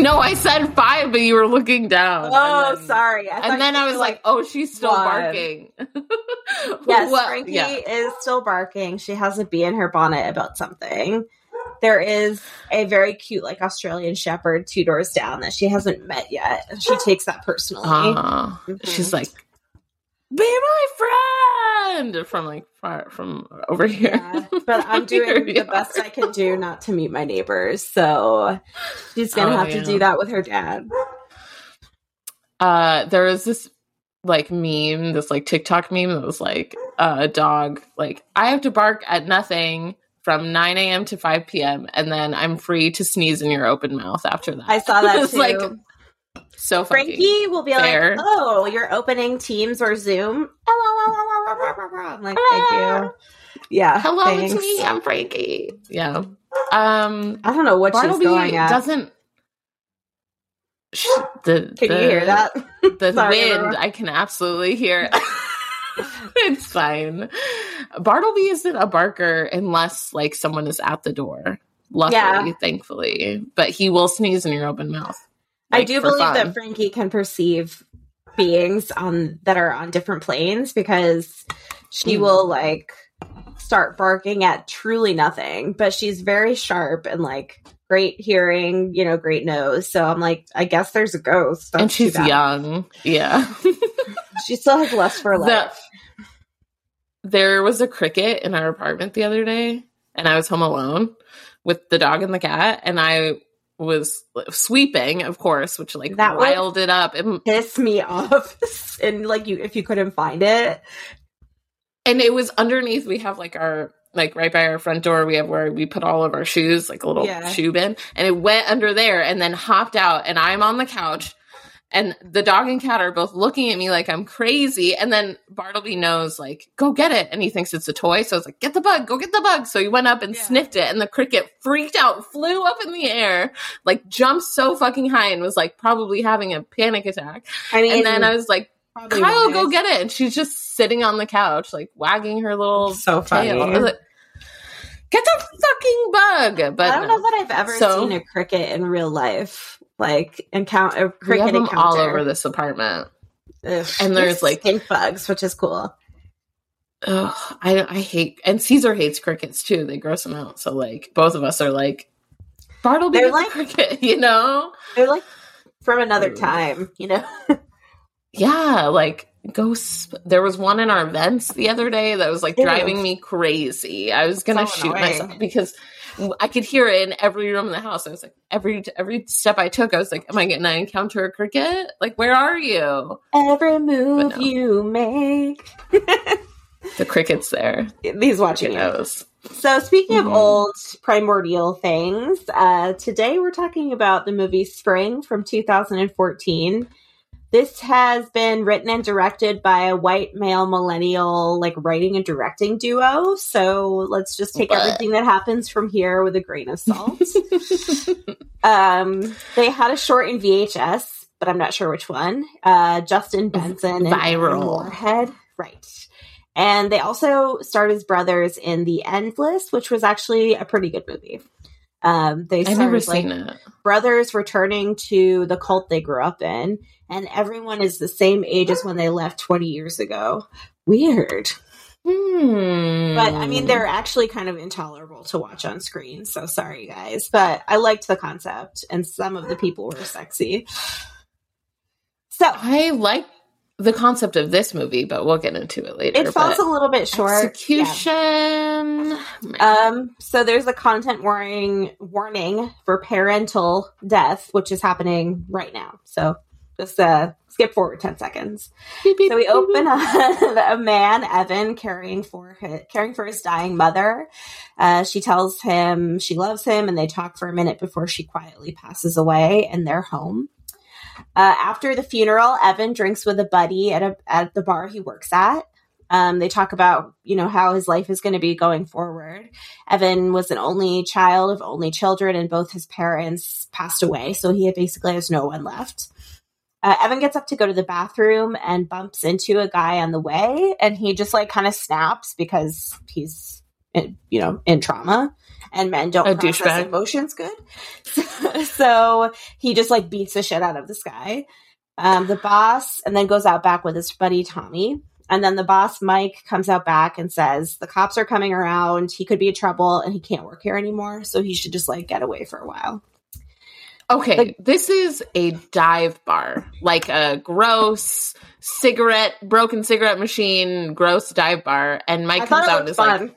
No, I said five, but you were looking down. Oh, and then, sorry. I And then I was like, "Oh, she's still one. barking." Yes, What- Frankie yeah. is still barking. She has a bee in her bonnet about something. There is a very cute, like Australian Shepherd, two doors down that she hasn't met yet. and She takes that personally. Aw. Mhm. She's like, "Be my friend!" From like far from over here. Yeah, but I'm doing the best. I can do not to meet my neighbors. So she's gonna Oh, have yeah. to do that with her dad. Uh, there was this like meme, this like TikTok meme that was like uh, a dog like I have to bark at nothing from 9 a.m. to 5 p.m. and then I'm free to sneeze in your open mouth after that. I saw that too. like so. Frankie will be Fair. like, "Oh, you're opening Teams or Zoom." I'm like, "Thank you." Yeah. Hello, thanks. it's me. I'm Frankie. Yeah. Um, I don't know what she's Bartleby going at. doesn't. Sh- the, Can the, you hear that? The Sorry, wind, everyone. I can absolutely hear. it's fine. Bartleby isn't a barker unless like someone is at the door. Luckily, Yeah. thankfully, but he will sneeze in your open mouth. I do believe fun. that Frankie can perceive beings on that are on different planes because she Mm. will like start barking at truly nothing, but she's very sharp and like great hearing, you know, great nose. So I'm like, I guess there's a ghost. That's and she's young. Yeah. She still has lust for The- life. there was a cricket in our apartment the other day, and I was home alone with the dog and the cat, and I was sweeping, of course, which like That riled it up. And, pissed me off. and like you if you couldn't find it. and it was underneath. We have like our like right by our front door. We have where we put all of our shoes, like a little Yeah. shoe bin, and it went under there, and then hopped out. And I'm on the couch. And the dog and cat are both looking at me like I'm crazy. And then Bartleby knows, like, go get it. And he thinks it's a toy. So I was like, get the bug, go get the bug. So he went up and Yeah. sniffed it. And the cricket freaked out, flew up in the air, like jumped so fucking high and was like probably having a panic attack. I mean And then I was like, Kyle, wise. go get it. And she's just sitting on the couch, like wagging her little so funny. tail. I was like, get the fucking bug. But I don't no. know that I've ever So- seen a cricket in real life. Like encounter a we have them encounter. all over this apartment. Ugh. And there's, like- stink bugs, which is cool. Ugh, I I hate and Caesar hates crickets too. They gross him out. So like both of us are like Bartleby They're like- cricket, you know? They're like from another time, you know. Yeah, like go. Sp- there was one in our vents the other day that was like driving me crazy. I was gonna So shoot annoying. myself because I could hear it in every room in the house. I was like every every step I took, I was like, "Am I going to encounter a cricket? Like, where are you?" Every move no. you make. The cricket's there. He's watching you. So, speaking Mhm. of old primordial things, uh, today we're talking about the movie Spring from 2014. This has been written and directed by a white male millennial, like writing and directing duo. So let's just take But- everything that happens from here with a grain of salt. um, they had a short in VHS, but I'm not sure which one. Uh, Justin Benson and Viral. Right? And they also starred as brothers in The Endless, which was actually a pretty good movie. Um, they I've never like seen it. brothers returning to the cult they grew up in, and everyone is the same age as when they left 20 years ago. Weird. Hmm. But I mean, they're actually kind of intolerable to watch on screen. So sorry, guys. But I liked the concept, and some of the people were sexy. So I like the concept of this movie, but we'll get into it later. it falls but a little bit short. Yeah. Execution. Um, so there's a content warning warning for parental death, which is happening right now. So just uh skip forward 10 seconds. Beep, beep, So we beep, open on a man, Evan, caring for his, caring for his dying mother. Uh, she tells him she loves him, and they talk for a minute before she quietly passes away in their home. Uh, after the funeral, Evan drinks with a buddy at a at the bar he works at. Um, they talk about you know how his life is going to be going forward. Evan was an only child of only children, and both his parents passed away, so he basically has no one left. Uh, Evan gets up to go to the bathroom and bumps into a guy on the way, and he just like kind of snaps because he's in, you know, in trauma and men don't A process douchebag. emotions good. so he just like beats the shit out of this guy. Um, the boss and then goes out back with his buddy Tommy. And then the boss, Mike, comes out back and says, The cops are coming around. He could be in trouble and he can't work here anymore. So he should just like get away for a while. Okay, Like- this is a dive bar, like a gross cigarette, broken cigarette machine, gross dive bar. And Mike comes out and is like, fun.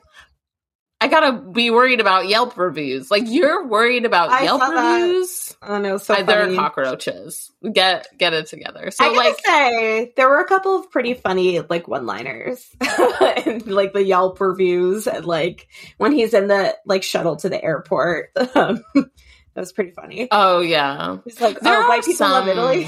I gotta be worried about Yelp reviews. Like you're worried about I Yelp saw that. reviews? oh no, so Uh, They're cockroaches. Get get it together. So I gotta like say, there were a couple of pretty funny like one-liners, like the Yelp reviews, and like when he's in the like shuttle to the airport. Um, that was pretty funny. Oh yeah. He's like, There "Oh, are white people love Italy."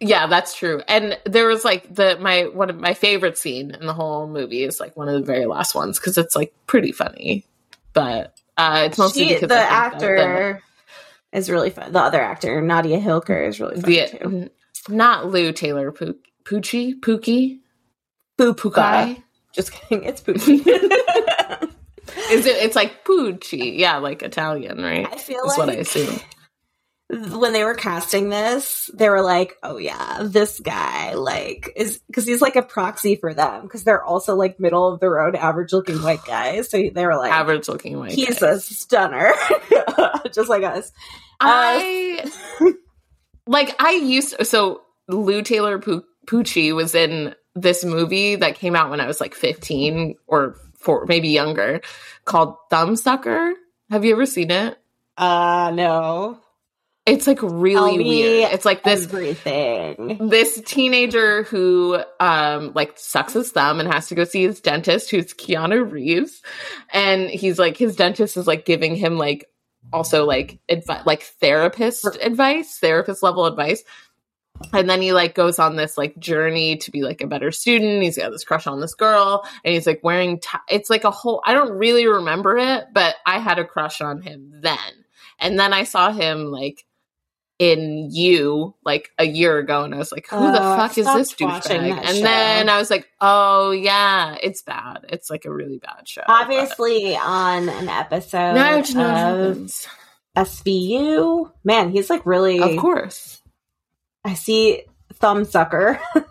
Yeah, that's true. And there was like the my one of my favorite scene in the whole movie is like one of the very last ones because it's like pretty funny. But uh it's mostly she, because the I think that actor is really fun. The other actor, Nadia Hilker, is really the, funny the too. not Lou Taylor Pucci Pookie Puka. Pukai. Just kidding. It's Pookie. Is it? It's like Pucci. Yeah, like Italian, right? I feel Is what I assume. When they were casting this, they were like, "Oh yeah, this guy like is because he's like a proxy for them because they're also like middle of the road, average looking white guys." So they were like, Average looking white. "He's guy. a stunner, just like us." I like I used so Lou Taylor Pu- Pucci was in this movie that came out when I was like 15 or four, maybe younger called Thumbsucker. Have you ever seen it? Uh no, It's like really weird. It's like this everything. this teenager who um like sucks his thumb and has to go see his dentist who's Keanu Reeves and he's like his dentist is like giving him like also like advi- like therapist advice therapist level advice and then he like goes on this like journey to be like a better student he's got this crush on this girl and he's like wearing t- it's like a whole i don't really remember it but i had a crush on him then and then i saw him like in you like a year ago and i was like who the Oh, I fuck is this douchebag and show. then i was like oh yeah it's bad it's like a really bad show Obviously, on an episode now you know what of. SVU, man, he's like really. of course I see Thumbsucker.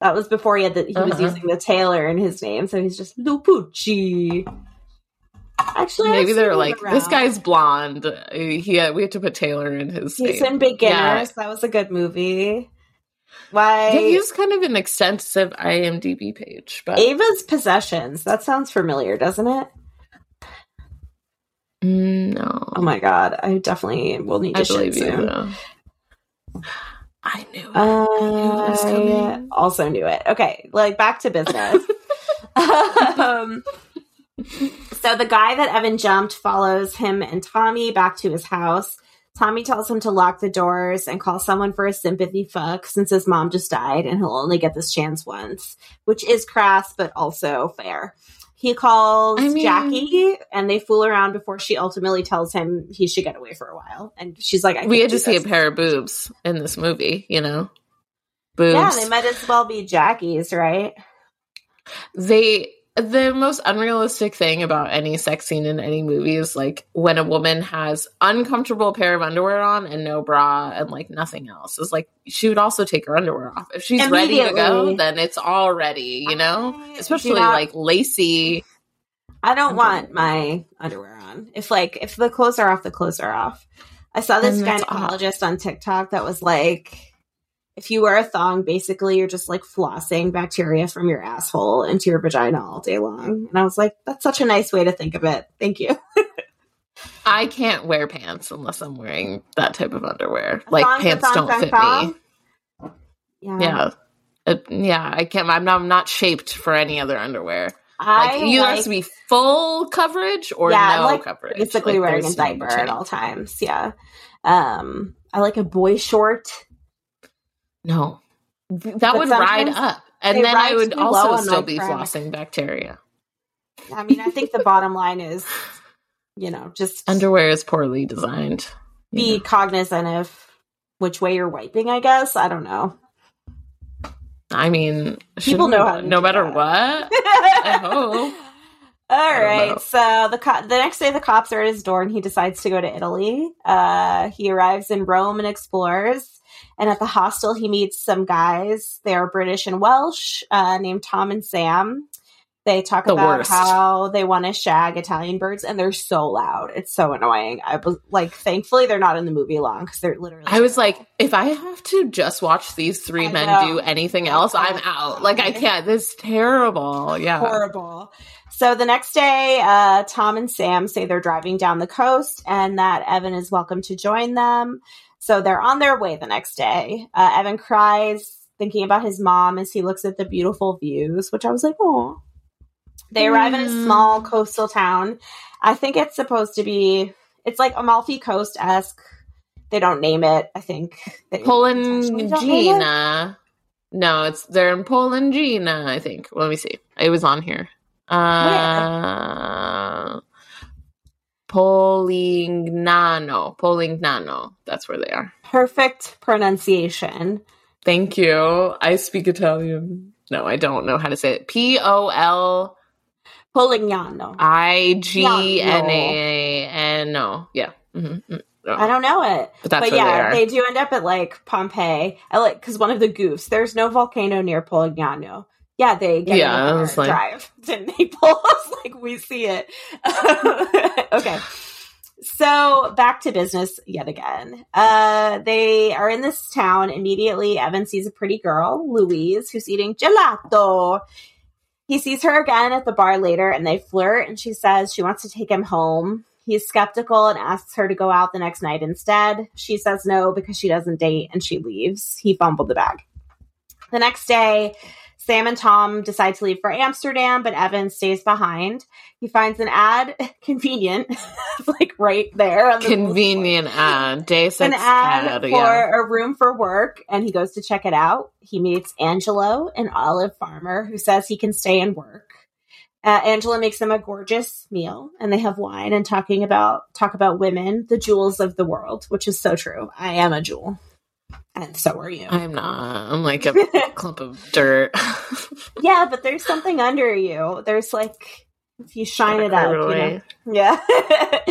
that was before he had the, he was Uh-huh. using the Taylor in his name, so he's just Lou Pucci. Actually, I've maybe they're him like around. this guy's blonde he had, we had to put taylor in his He's name. in Beginners. Yeah. That was a good movie. Why? Yeah, he kind of an extensive IMDb page, but Ava's Possessions. That sounds familiar, doesn't it? Mm, no, Oh my god, I definitely will need to I shit believe you. I knew. it. was I coming. also knew it. Okay, like back to business. um, so the guy that Evan jumped follows him and Tommy back to his house. Tommy tells him to lock the doors and call someone for a sympathy fuck since his mom just died and he'll only get this chance once, which is crass but also fair. He calls I mean- Jackie and they fool around before she ultimately tells him he should get away for a while. And she's like, I we had to see a pair of boobs in this movie. You know, boobs. Yeah, they might as well be Jackie's, right? they the most unrealistic thing about any sex scene in any movie is like when a woman has uncomfortable pair of underwear on and no bra and like nothing else is like she would also take her underwear off if she's ready to go then it's all ready you know I especially like lacy I don't Okay. want my underwear on. If like if the clothes are off, the clothes are off. I saw this Then that's odd. gynecologist on TikTok that was like, if you wear a thong, basically you're just like flossing bacteria from your asshole into your vagina all day long. And I was like, that's such a nice way to think of it. Thank you. i can't wear pants unless i'm wearing that type of underwear A like thong's a pants thong, don't thong, fit thong. me Yeah. yeah Uh, yeah i can't I'm not, I'm not shaped for any other underwear I like you like, have to be full coverage or Yeah, no like, coverage basically Like, wearing a no diaper at all times. Yeah. Um, I like a boy short. No, that But would ride up, and then I would also still be flossing bacteria. I mean, I think the bottom line is, you know, just Underwear is poorly designed. be know. cognizant of which way you're wiping, I guess. I don't know. I mean, People know how to no matter that. what. I hope. All right. So the co- the next day, the cops are at his door, and he decides to go to Italy. Uh, he arrives in Rome and explores. And at the hostel, he meets some guys. They are British and Welsh, uh, named Tom and Sam. They talk The about worst. how they want to shag Italian birds, and they're so loud. It's so annoying. I was like, thankfully, they're not in the movie long because they're literally. I was like, if I have to just watch these three I men know. do anything else, I'm out. Like I can't. This is terrible. Yeah. horrible. So the next day, uh, Tom and Sam say they're driving down the coast and that Evan is welcome to join them. So they're on their way the next day. Uh, Evan cries, thinking about his mom as he looks at the beautiful views, which I was like, oh. They arrive in a Mm. small coastal town. I think it's supposed to be, it's like Amalfi Coast esque. They don't name it. I think they intentionally don't name it. No, it's they're in Polangina, I think. Let me see. It was on here. Uh Polignano. Polignano. That's where they are. Perfect pronunciation. Thank you. I speak Italian. No, I don't know how to say it. P O L Polignano. I G N A N. No, yeah. hmm I don't know it. But that's but yeah, they are. do end up at like Pompeii. I like because one of the goofs. There's no volcano near Polignano. Yeah, they get Yeah, in I the was like- drive to Naples. like we see it. okay. So back to business yet again. Uh, they are in this town. Immediately, Evan sees a pretty girl, Louise, who's eating gelato. He sees her again at the bar later and they flirt, and she says she wants to take him home. He's skeptical and asks her to go out the next night instead. She says no because she doesn't date and she leaves. He fumbled the bag. The next day, Sam and Tom decide to leave for Amsterdam, but Evan stays behind. He finds an ad, convenient, like right there. On the Convenient ad. Day six an ad ad, for yeah. a room for work, and he goes to check it out. He meets Angelo, an olive farmer, who says he can stay and work. Uh, Angelo makes them a gorgeous meal, and they have wine and talking about talk about women, the jewels of the world, which is so true. I am a jewel, and so are you. I'm not. I'm like a clump of dirt. yeah, but there's something under you. There's like if you shine it up, you know? Yeah.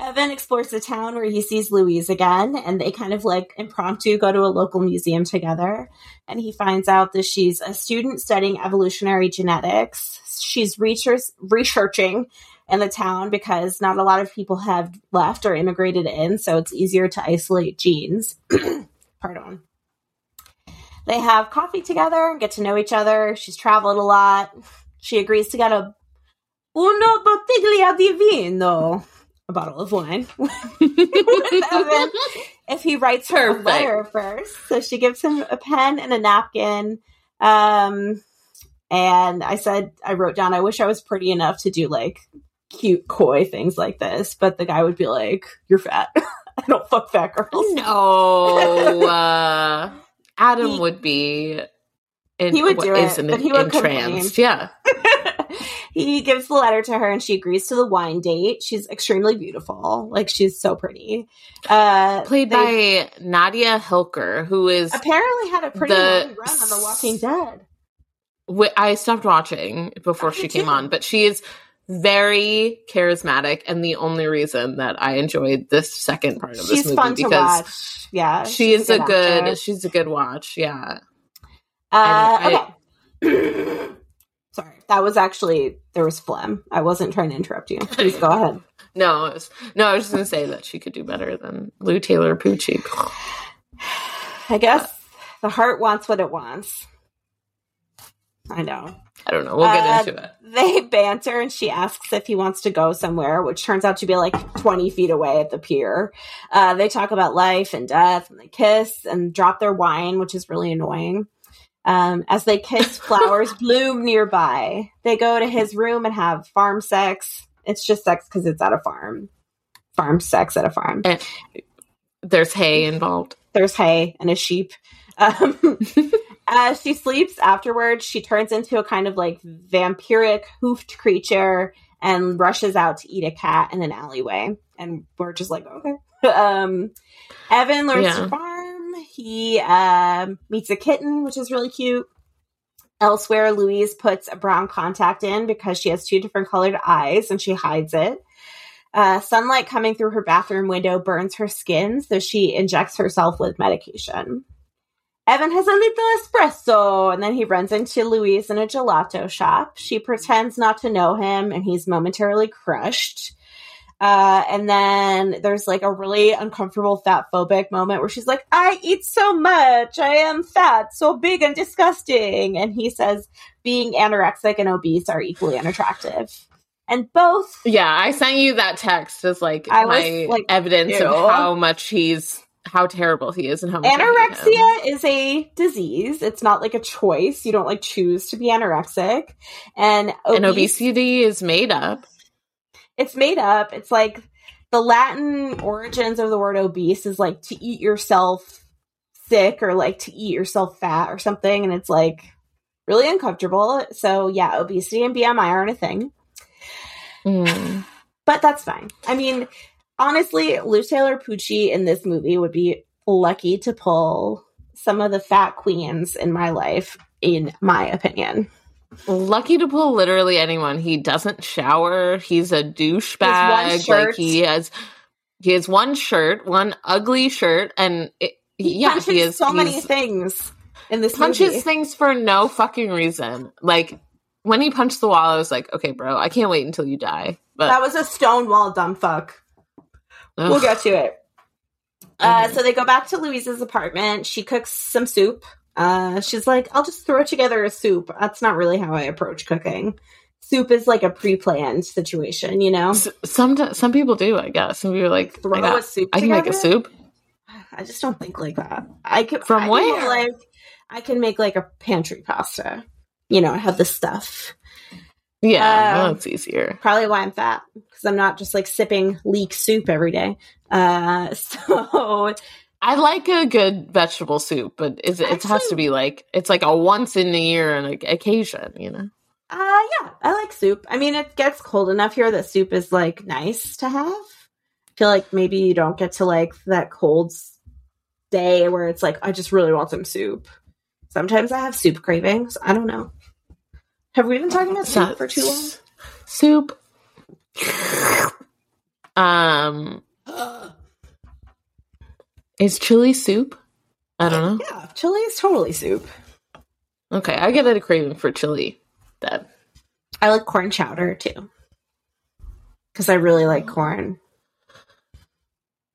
Evan explores the town where he sees Louise again, and they kind of like impromptu go to a local museum together. And he finds out that she's a student studying evolutionary genetics. She's research- researching in the town because not a lot of people have left or immigrated in, so it's easier to isolate genes. Pardon. They have coffee together and get to know each other. She's traveled a lot. She agrees to get a una bottiglia di vino, a bottle of wine, with Evan if he writes her a letter first. So she gives him a pen and a napkin. Um, and I said, I wrote down, I wish I was pretty enough to do like cute, coy things like this. But the guy would be like, You're fat. I don't fuck fat girls. No. Uh, Adam He- would be. In, He would do is it, in- but he would entranced. Yeah. he gives the letter to her and she agrees to the wine date. She's extremely beautiful. Like she's so pretty. Uh Played they by Nadia Hilker, who is. apparently had a pretty the- run on The Walking Dead. I stopped watching before she came on, but she is very charismatic and the only reason that I enjoyed this second part of this She's movie fun to because watch. Yeah. she she's is a good actor. she's a good watch. Yeah. Uh, and okay. Sorry. That was actually there was phlegm. I wasn't trying to interrupt you. Please go ahead. No, was, no, I was just gonna say that she could do better than Lou Taylor Pucci. I guess the heart wants what it wants. I know. I don't know. We'll get Uh, into it. They banter and she asks if he wants to go somewhere, which turns out to be like 20 feet away at the pier. Uh, they talk about life and death and they kiss and drop their wine, which is really annoying. Um, as they kiss, flowers bloom nearby. They go to his room and have farm sex. It's just sex because it's at a farm. Farm sex at a farm. There's hay involved. There's hay and a sheep. Um, as she sleeps afterwards, she turns into a kind of like vampiric hoofed creature and rushes out to eat a cat in an alleyway. And we're just like, okay. um, Evan learns Yeah. to farm. He um, meets a kitten, which is really cute. Elsewhere, Louise puts a brown contact in because she has two different colored eyes and she hides it. Uh, sunlight coming through her bathroom window burns her skin, so she injects herself with medication. Evan has a little espresso, and then he runs into Louise in a gelato shop. She pretends not to know him, and he's momentarily crushed. Uh, and then there's like a really uncomfortable fat phobic moment where she's like, I eat so much. I am fat, so big and disgusting. And he says, being anorexic and obese are equally unattractive. And both. Yeah, I sent you that text as like I my was, like, evidence ew. of how much he's, how terrible he is and how much I hate him. Anorexia is a disease. It's not like a choice. You don't like choose to be anorexic. And, And obesity is made up. it's made up. It's like the Latin origins of the word obese is like to eat yourself sick or like to eat yourself fat or something. And it's like really uncomfortable. So, yeah, obesity and BMI aren't a thing, Mm. but that's fine. I mean, honestly, Lou Taylor Pucci in this movie would be lucky to pull some of the fat queens in my life, in my opinion. Lucky to pull literally anyone. He doesn't shower. He's a douchebag. Like he has, he has one shirt, one ugly shirt, and it, He yeah, punches he is so many things in this punches movie. things for no fucking reason. Like when he punched the wall, I was like, okay, bro, I can't wait until you die. But That was a stonewall dumb fuck. Ugh, We'll get to it. Uh, Mhm. so they go back to Louise's apartment. She cooks some soup. Uh, she's like, I'll just throw together a soup. That's not really how I approach cooking. Soup is like a pre planned situation, you know? s- some some people do, I guess. Some people like, Throw I, a soup I can make a soup. I just don't think like that. I can From I where? make, like I can make like a pantry pasta. You know, I have the stuff. Yeah, Um, well, it's easier. Probably why I'm fat because I'm not just like sipping leek soup every day. Uh, so I like a good vegetable soup, but it has to be like it's like a once in a year and like occasion, you know. Uh yeah, I like soup. I mean, it gets cold enough here that soup is like nice to have. I feel like maybe you don't get to like that cold day where it's like I just really want some soup. Sometimes I have soup cravings. I don't know. Have we been talking about soup for too long? Soup. Um, is chili soup? I don't know. Yeah, chili is totally soup. Okay, I get a craving for chili. Then I like corn chowder too. Because I really like corn.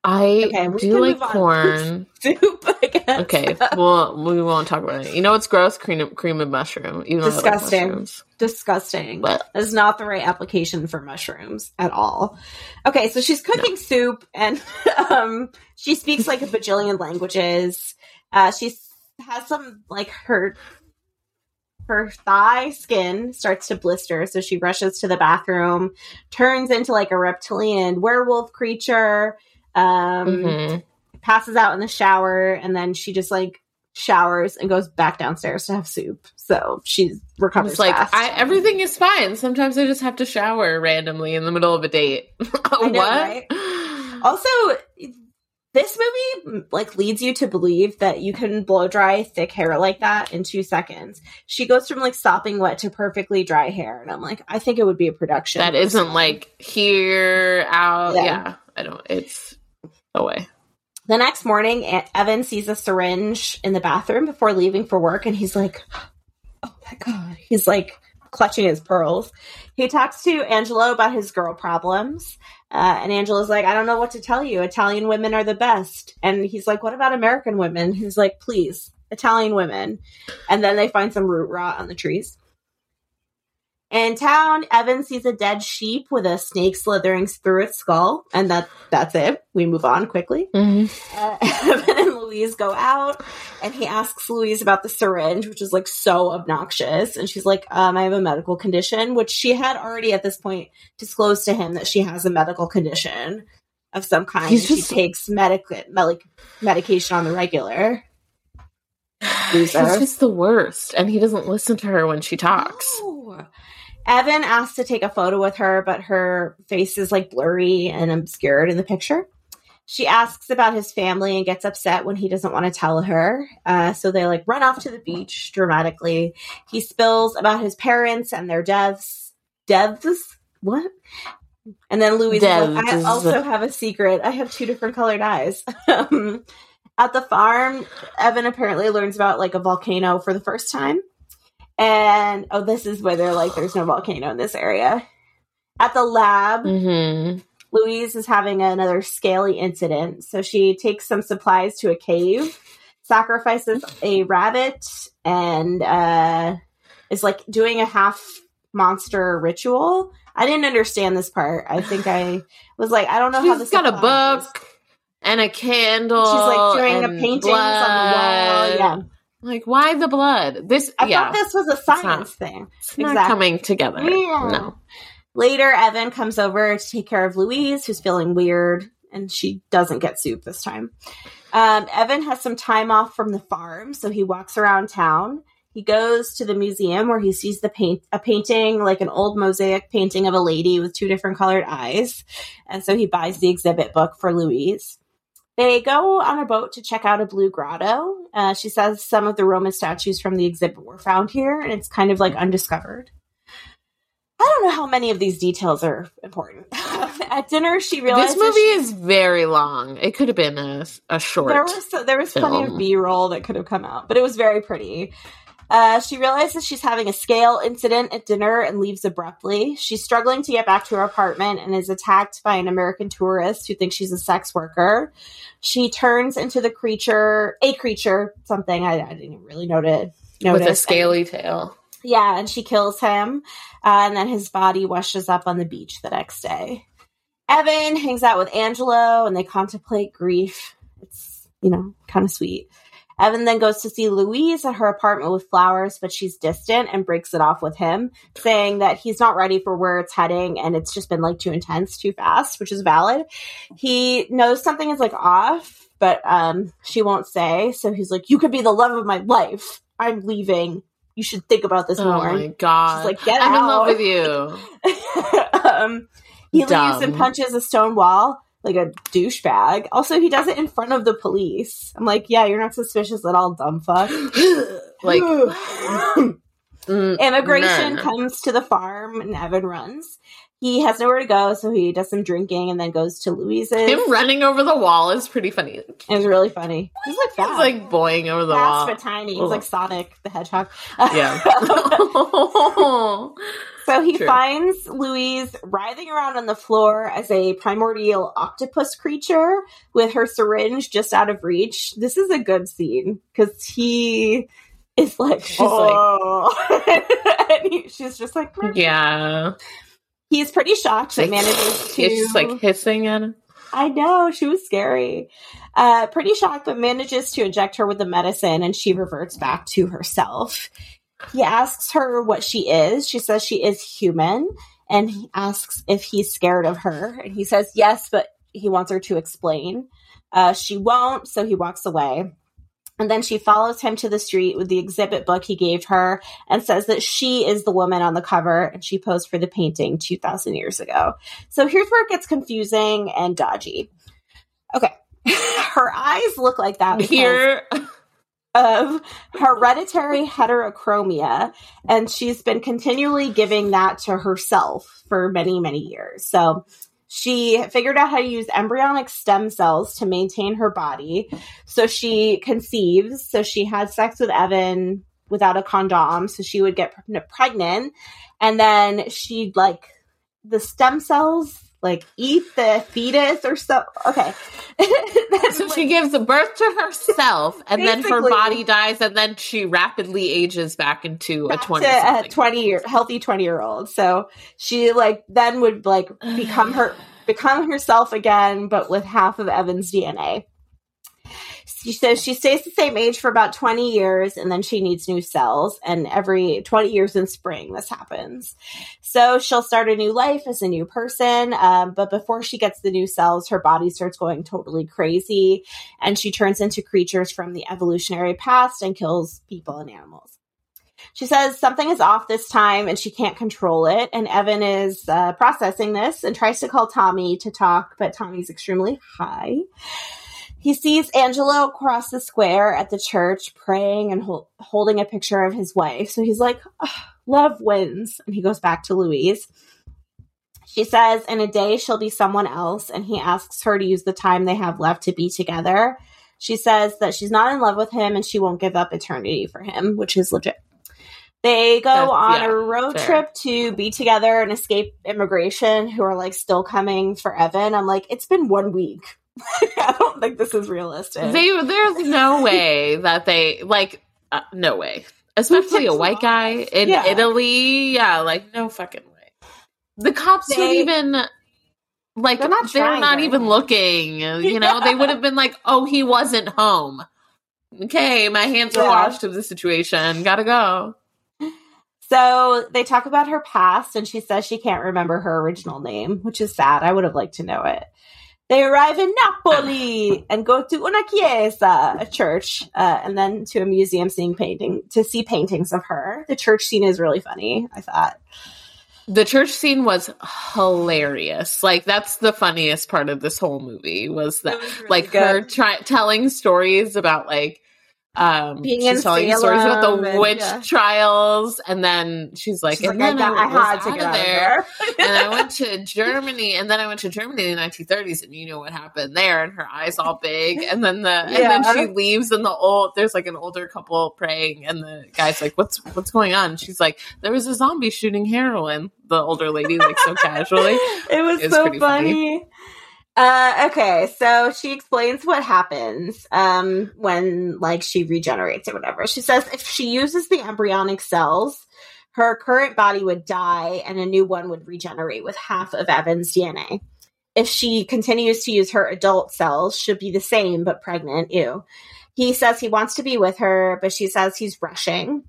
I Okay, do like corn. Soup, I guess. Okay, well, we won't talk about it. You know what's gross? Cream of, cream of mushroom. Even I like Disgusting. disgusting. But is not the right application for mushrooms at all. Okay, so she's cooking soup and um, she speaks like a bajillion languages. Uh, she has some like her her thigh skin starts to blister, so she rushes to the bathroom, turns into like a reptilian werewolf creature, um, mhm. passes out in the shower, and then she just like showers and goes back downstairs to have soup. So she I recovers was like, fast. I, everything is fine. Sometimes I just have to shower randomly in the middle of a date. I know, what? right? Also, this movie like leads you to believe that you can blow dry thick hair like that in two seconds. She goes from like sopping wet to perfectly dry hair, and I'm like, I think it would be a production. That isn't like here, out. Yeah. Yeah. I don't. It's away. The next morning, Evan sees a syringe in the bathroom before leaving for work, and he's like, "Oh my god!" He's like clutching his pearls. He talks to Angelo about his girl problems, uh, and Angelo's like, "I don't know what to tell you. Italian women are the best." And he's like, "What about American women?" He's like, "Please, Italian women." And then they find some root rot on the trees. In town, Evan sees a dead sheep with a snake slithering through its skull, and that that's it. We move on quickly. Mm-hmm. Uh, Evan and Louise go out, and he asks Louise about the syringe, which is like so obnoxious. And she's like, um, "I have a medical condition," which she had already at this point disclosed to him that she has a medical condition of some kind. Just- she takes medic like medication on the regular. He's just the worst, and he doesn't listen to her when she talks. No. Evan asks to take a photo with her, but her face is like blurry and obscured in the picture. She asks about his family and gets upset when he doesn't want to tell her. Uh, so they like run off to the beach dramatically. He spills about his parents and their deaths. Deaths? What? And then Louise is like, I also have a secret. I have two different colored eyes. Um, At the farm, Evan apparently learns about like a volcano for the first time. And oh, this is where they're like, there's no volcano in this area. At the lab, Mm-hmm. Louise is having another scaly incident. So she takes some supplies to a cave, sacrifices a rabbit, and uh, is like doing a half monster ritual. I didn't understand this part. I think I was like, I don't know how this got a book and a candle. She's like doing a and paintings on the wall. Yeah. Like, why the blood? This, I yeah, thought this was a science thing. it's not exactly. coming together. Yeah. No. Later, Evan comes over to take care of Louise, who's feeling weird, and she doesn't get soup this time. Um, Evan has some time off from the farm, so he walks around town. He goes to the museum where he sees the paint a painting, like an old mosaic painting of a lady with two different colored eyes, and so he buys the exhibit book for Louise. They go on a boat to check out a blue grotto. Uh, she says some of the Roman statues from the exhibit were found here, and it's kind of like undiscovered. I don't know how many of these details are important. At dinner, she realizes This movie is very long. It could have been a, a short. there was there was plenty of. B roll that could have come out, but it was very pretty. Uh, she realizes she's having a scale incident at dinner and leaves abruptly. She's struggling to get back to her apartment and is attacked by an American tourist who thinks she's a sex worker. She turns into the creature, a creature, something I, I didn't really notice. with a notice. scaly tail. Yeah, and she kills him, uh, and then his body washes up on the beach the next day. Evan hangs out with Angelo, and they contemplate grief. It's you know kind of sweet. Evan then goes to see Louise at her apartment with flowers, but she's distant and breaks it off with him, saying that he's not ready for where it's heading and it's just been like too intense, too fast, which is valid. He knows something is like off, but um, she won't say. So he's like, "You could be the love of my life. I'm leaving. You should think about this Oh more." Oh my god! She's like, "Get I'm in love with you. um, he leaves and punches a stone wall like a douchebag. Also, he does it in front of the police. I'm like, yeah, you're not suspicious at all, dumb fuck. like mm, Immigration comes to the farm and Evan runs. He has nowhere to go, so he does some drinking and then goes to Louise's. Him running over the wall is pretty funny. It was really funny. He's like He's like boing over the fast wall. but tiny. He's Ugh. like Sonic the Hedgehog. Yeah. So he True. finds Louise writhing around on the floor as a primordial octopus creature with her syringe just out of reach. This is a good scene because he is like, She's oh. and he, she's just like, yeah. He's pretty shocked that manages to. It's just like hissing at him. I know she was scary. Uh, pretty shocked, but manages to inject her with the medicine, and she reverts back to herself. He asks her what she is. She says she is human, and he asks if he's scared of her, and he says yes, but he wants her to explain. Uh, she won't, so he walks away. And then she follows him to the street with the exhibit book he gave her and says that she is the woman on the cover and she posed for the painting 2,000 years ago. So here's where it gets confusing and dodgy. Okay. her eyes look like that Here, of hereditary heterochromia, and she's been continually giving that to herself for many, many years. So she figured out how to use embryonic stem cells to maintain her body. So she conceives. So she had sex with Evan without a condom. So she would get pregnant. And then she'd like the stem cells like eat the fetus or so. Okay. So like, she gives birth to herself, and then her body dies, and then she rapidly ages back into a back twenty. to a 20 year healthy 20 year old so she like then would like become her become herself again but with half of evan's dna she says she stays the same age for about 20 years and then she needs new cells and every 20 years in spring this happens so she'll start a new life as a new person um, but before she gets the new cells her body starts going totally crazy and she turns into creatures from the evolutionary past and kills people and animals She says something is off this time and she can't control it. And Evan is uh, processing this and tries to call Tommy to talk, but Tommy's extremely high. He sees Angelo across the square at the church praying and hol- holding a picture of his wife. So he's like, "Ugh, love wins. And he goes back to Louise. She says in a day she'll be someone else, and he asks her to use the time they have left to be together. She says that she's not in love with him and she won't give up eternity for him, which is legit. They go That's- on yeah, a road fair. trip to be together and escape immigration, who are like still coming for Evan. I'm like, it's been one week. I don't think this is realistic. They there's no way that they like uh, no way. Especially a white guy in Yeah. Italy. Yeah, like no fucking way. The cops would They- even like They're they're not not, even looking. You know, they would have been like, "Oh, he wasn't home." Okay, my hands are Yeah. washed of the situation. Gotta go. So they talk about her past, and she says she can't remember her original name, which is sad. I would have liked to know it. They arrive in Napoli and go to una chiesa, a church, uh, and then to a museum seeing painting to see paintings of her. The church scene is really funny. I thought. The church scene was hilarious. Like that's the funniest part of this whole movie was that like her try- telling stories about like um Being she's in telling stories about Salem the and- witch yeah. trials and then she's like She's and like, I, got, I, had to get out there of there. and I went to Germany and then I went to Germany in the 1930s and you know what happened there and her eyes all big and then the and then she leaves and the old there's like an older couple praying and the guy's like what's what's going on and she's like there was a zombie shooting heroin the older lady like so casually it was It was so pretty funny. funny. Uh, okay, so she explains what happens um, when like she regenerates or whatever. She says if she uses the embryonic cells, her current body would die and a new one would regenerate with half of Evan's DNA. If she continues to use her adult cells, should be the same but pregnant. Ew. He says he wants to be with her, but she says he's rushing.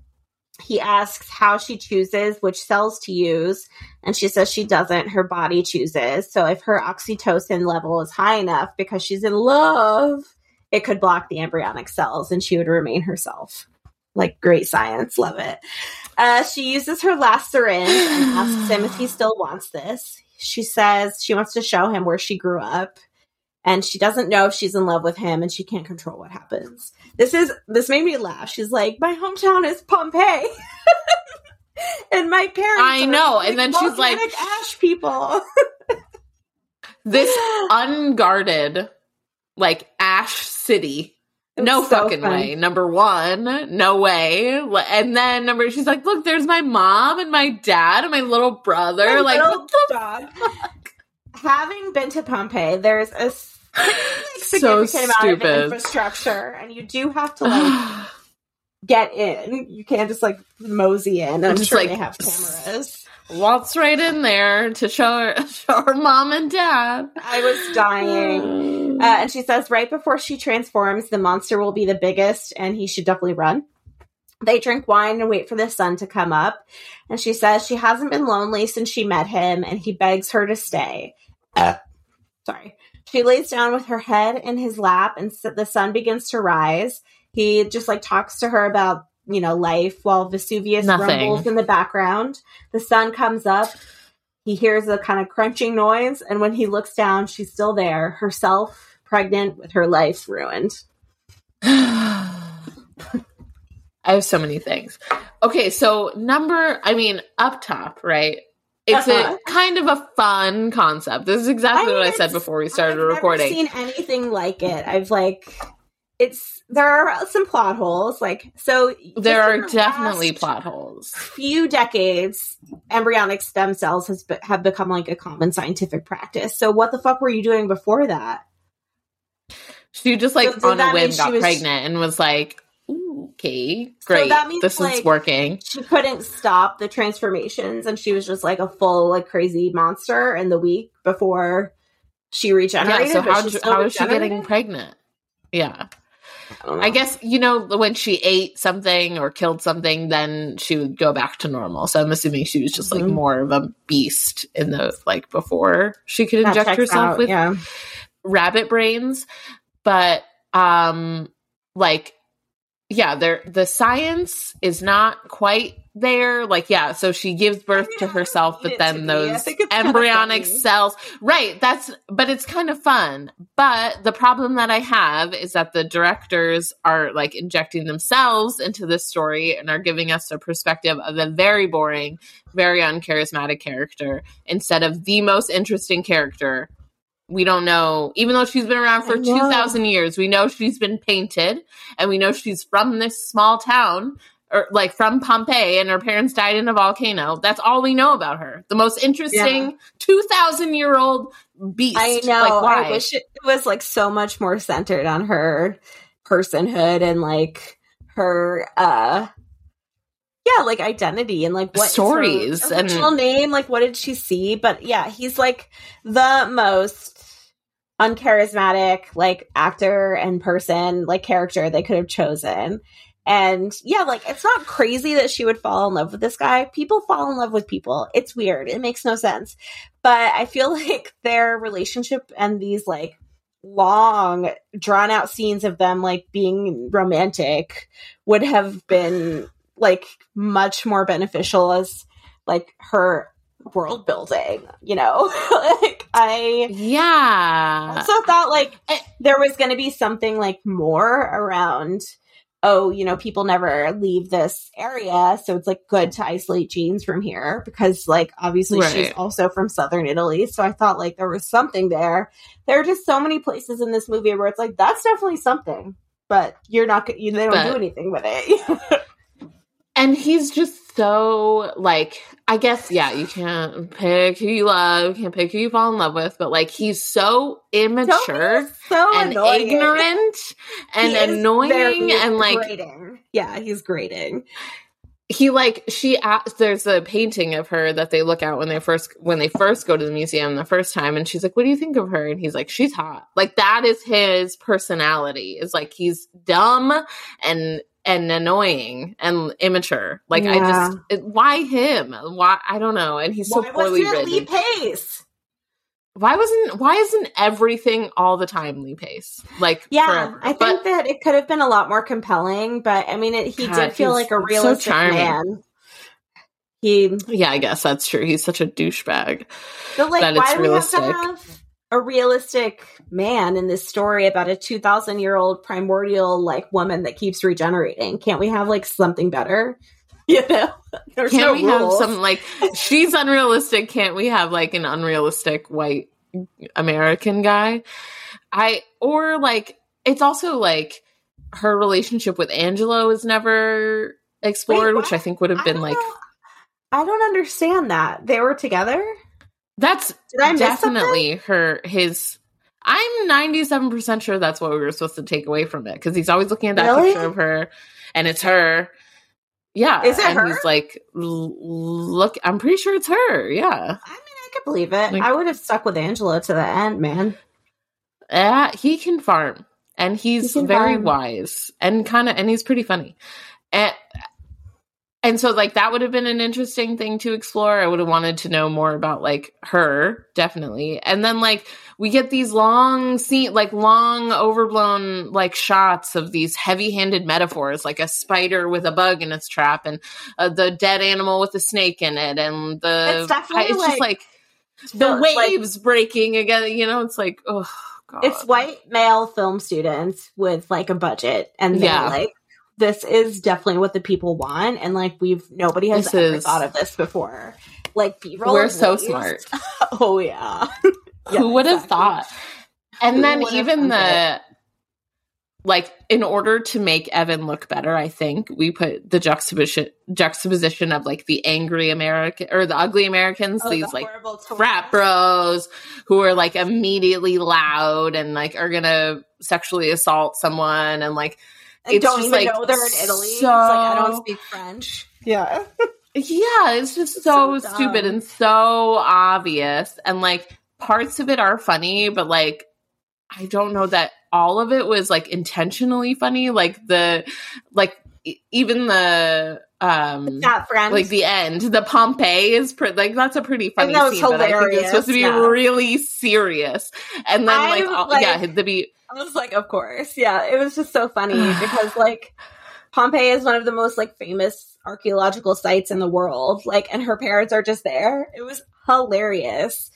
He asks how she chooses which cells to use, and she says she doesn't. Her body chooses. So if her oxytocin level is high enough because she's in love, it could block the embryonic cells and she would remain herself. Like great science. Love it. Uh, she uses her last syringe and asks him if he still wants this. She says she wants to show him where she grew up and she doesn't know if she's in love with him and she can't control what happens. This is this made me laugh. She's like, My hometown is Pompeii. and my parents I are, know, and then she's like- ash people. this unguarded like ash city no so fucking fun. way number one no way and then number she's like look there's my mom and my dad and my little brother My like little dog. Having been to Pompeii, there's a so significant amount of stupid infrastructure, and you do have to like get in. You can't just like mosey in. I'm Just, sure like, they have cameras. waltz right in there to show her, show her mom and dad I was dying. Uh, and she says right before she transforms, the monster will be the biggest, and he should definitely run. They drink wine and wait for the sun to come up. And she says she hasn't been lonely since she met him, and he begs her to stay. Uh, sorry. She lays down with her head in his lap, and the sun begins to rise. He just like talks to her about you know life while Vesuvius Nothing. rumbles in the background. The sun comes up. He hears a kind of crunching noise, and when he looks down, she's still there, herself pregnant with her life ruined. I have so many things. Okay, so number, I mean, up top, right? It's Uh-huh. a kind of a fun concept. This is exactly I mean, what I said before we started I've recording. Never seen anything like it. I've like, it's there are some plot holes. Like, so there are the definitely plot holes. Few decades, embryonic stem cells has be- have become like a common scientific practice. So, what the fuck were you doing before that? She just like So on a whim got was- pregnant and was like, Okay, So great. that means, this like, is working. She couldn't stop the transformations, and she was just like a full like crazy monster in the week before she regenerated. Yeah, so how, how is she getting pregnant? Yeah. I. I guess, you know, when she ate something or killed something, then she would go back to normal. So I'm assuming she was just like Mhm. more of a beast in the like before she could That inject herself out, with yeah. rabbit brains. But um like yeah, there the science is not quite there. Like, yeah, so she gives birth to herself, but then those embryonic cells, right? That's, but it's kind of fun. But the problem that I have is that the directors are like injecting themselves into this story and are giving us a perspective of a very boring, very uncharismatic character instead of the most interesting character. We don't know, even though she's been around for 2,000 years, we know she's been painted and we know she's from this small town or like from Pompeii and her parents died in a volcano. That's all we know about her. The most interesting yeah. 2000 year old beast. I know. Like, why? I wish it was like so much more centered on her personhood and like her uh yeah, like identity and like what stories and original name, like what did she see? But yeah, he's like the most uncharismatic like actor and person, like character they could have chosen. And yeah, like it's not crazy that she would fall in love with this guy. People fall in love with people. It's weird. It makes no sense. But I feel like their relationship and these like long drawn out scenes of them like being romantic would have been like much more beneficial as like her world building, you know? like I Yeah. Also thought like there was going to be something like more around oh, you know, people never leave this area, so it's like good to isolate James from here because like obviously right. she's also from southern Italy. So I thought like there was something there. There are just so many places in this movie where it's like that's definitely something, but you're not you they don't but, do anything with it. and he's just so like I guess yeah, you can't pick who you love, can't pick who you fall in love with, but like he's so immature so and annoying. ignorant and annoying and like grating. Yeah, he's grating. He like she asked, there's a painting of her that they look at when they first when they first go to the museum the first time and she's like what do you think of her and he's like she's hot like that is his personality is like he's dumb and and annoying and immature. Like yeah. I just, it, why him? Why I don't know. And he's so why poorly written. Lee Pace? Why wasn't why isn't everything all the time Lee Pace? Like yeah, forever? I think but, that it could have been a lot more compelling. But I mean, it, he God, did feel like a realistic so man. He yeah, I guess that's true. He's such a douchebag. But like, why do realistic. we have to have a realistic man in this story about a 2000 year old primordial like woman that keeps regenerating. Can't we have like something better? You know? There's can't no we rules. have some like she's unrealistic. Can't we have like an unrealistic white american guy? I or like it's also like her relationship with angelo is never explored Wait, which i think would have been like know. i don't understand that. They were together that's definitely her his I'm 97% sure that's what we were supposed to take away from it because he's always looking at that really? picture of her and it's her. Yeah. Is it and her? he's like, look, I'm pretty sure it's her. Yeah. I mean, I could believe it. Like, I would have stuck with Angelo to the end, man. Yeah, he can farm and he's he very farm. wise and kind of, and he's pretty funny. And and so like that would have been an interesting thing to explore i would have wanted to know more about like her definitely and then like we get these long scene like long overblown like shots of these heavy-handed metaphors like a spider with a bug in its trap and uh, the dead animal with a snake in it and the it's, definitely it's like, just like the waves like, breaking again you know it's like oh God. It's white male film students with like a budget and yeah. like this is definitely what the people want. And like we've nobody has this ever is, thought of this before. Like b-roll we're so smart. Oh yeah, yeah who would have thought? And who then even the it? like in order to make evan look better i think we put the juxtaposition juxtaposition of like the angry american or the ugly americans oh, these the like frat bros who are like immediately loud and like are gonna sexually assault someone and like and it's don't even like know they're in Italy. So... It's like I don't speak French. Yeah. yeah, it's just so, so stupid and so obvious. And like parts of it are funny, but like I don't know that all of it was like intentionally funny. Like the like even the um that friend like the end the pompeii is pretty like that's a pretty funny scene hilarious. but i think it's supposed to be yeah. really serious and then like, all, like yeah the be I was like, of course. Yeah. It was just so funny because like Pompeii is one of the most like famous archaeological sites in the world. Like, and her parents are just there. It was hilarious.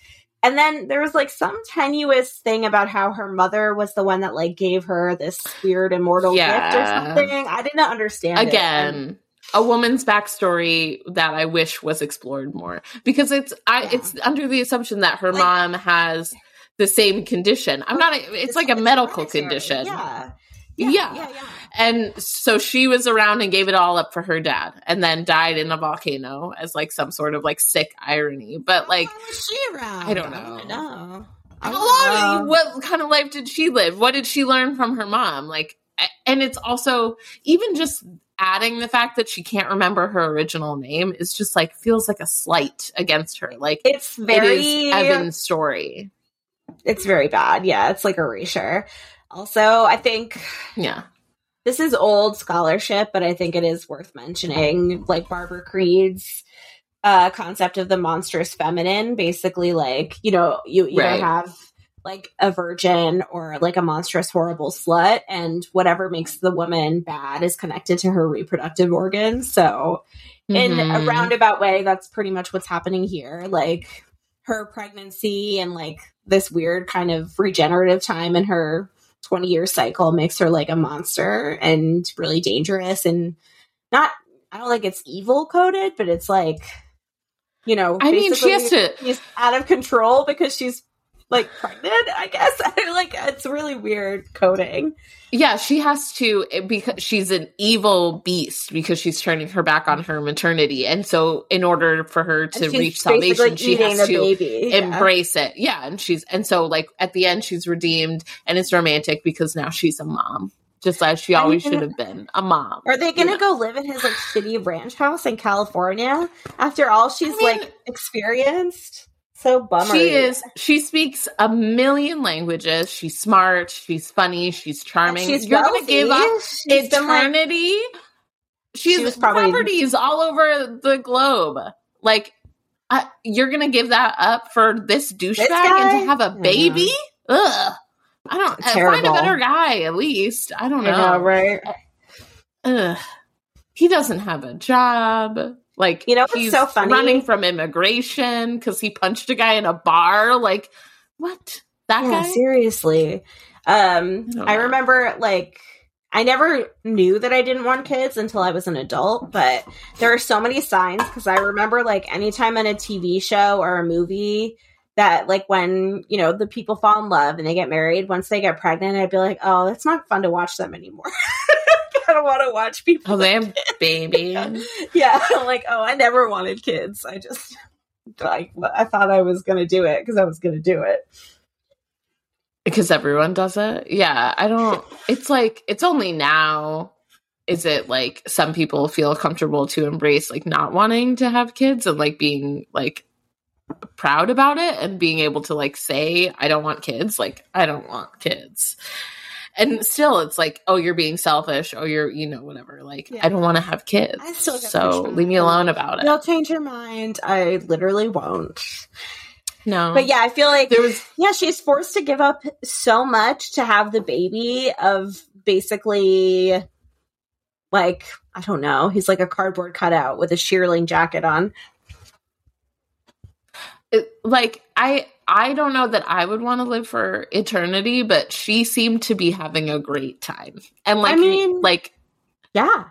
And then there was like some tenuous thing about how her mother was the one that like gave her this weird immortal Yeah. gift or something. I didn't understand. Again, And- a woman's backstory that I wish was explored more because it's I Yeah. it's under the assumption that her Like- mom has the same condition. I'm not. It's like a medical condition. Yeah. Yeah. Yeah. Yeah. yeah. And so she was around and gave it all up for her dad and then died in a volcano as like some sort of like sick irony. But like, Why was she around? I don't know. know. I how wanna long, know. what kind of life did she live? What did she learn from her mom? Like, and it's also even just adding the fact that she can't remember her original name is just like feels like a slight against her. Like, It's very it Evan's story. it's very bad. Yeah, it's like erasure. Also, I think Yeah. this is old scholarship, but I think it is worth mentioning. Like Barbara Creed's uh, concept of the monstrous feminine, basically, like you know, you either Right. have like a virgin or like a monstrous, horrible slut, and whatever makes the woman bad is connected to her reproductive organs. So, in a Mhm. roundabout way, that's pretty much what's happening here. Like her pregnancy and like this weird kind of regenerative time in her 20 year cycle makes her like a monster and really dangerous and not, I don't think it's evil coded, but it's like, you know, I mean, she has to. she's out of control because she's like pregnant, I guess. like it's really weird coding. Yeah, she has to because she's an evil beast because she's turning her back on her maternity, and so in order for her to reach salvation, she has to baby. Yeah. embrace it. Yeah, and she's and so like at the end, she's redeemed, and it's romantic because now she's a mom, just as she I always mean- should have been a mom. Are they gonna Yeah. go live in his like shitty ranch house in California after all she's I mean- like experienced? So bummer. She is. She speaks a million languages. She's smart. She's funny. She's charming. She's You're wealthy. gonna give up She's been, like- eternity. She's She probably- properties all over the globe. Like, I, you're gonna give that up for this douchebag and to have a baby? Ugh. I don't uh, find a better guy at least. I don't I know. know, right? Ugh. He doesn't have a job. Like You know he's so funny? running from immigration because he punched a guy in a bar. Like what? That Yeah, guy? seriously. Um, don't I remember like I never knew that I didn't want kids until I was an adult, but there are so many signs because I remember like anytime in a TV show or a movie that like when you know the people fall in love and they get married once they get pregnant i'd be like oh it's not fun to watch them anymore i don't want to watch people Oh, they have baby. yeah I'm like oh i never wanted kids i just like i thought i was gonna do it because i was gonna do it because everyone does it. Yeah, I don't. It's like it's only now. Is it like some people feel comfortable to embrace like not wanting to have kids and like being like proud about it and being able to like say I don't want kids. Like I don't want kids. And still, it's like, oh, you're being selfish. Oh, you're, you know, whatever. Like, Yeah. I don't want to have kids. I still so leave me alone about it. you'll change your mind i literally won't No, but yeah i feel like there was yeah she's forced to give up so much to have the baby of basically like i don't know he's like a cardboard cutout with a shearling jacket on it, like I I don't know that I would want to live for eternity, but she seemed to be having a great time. And like I mean- like yeah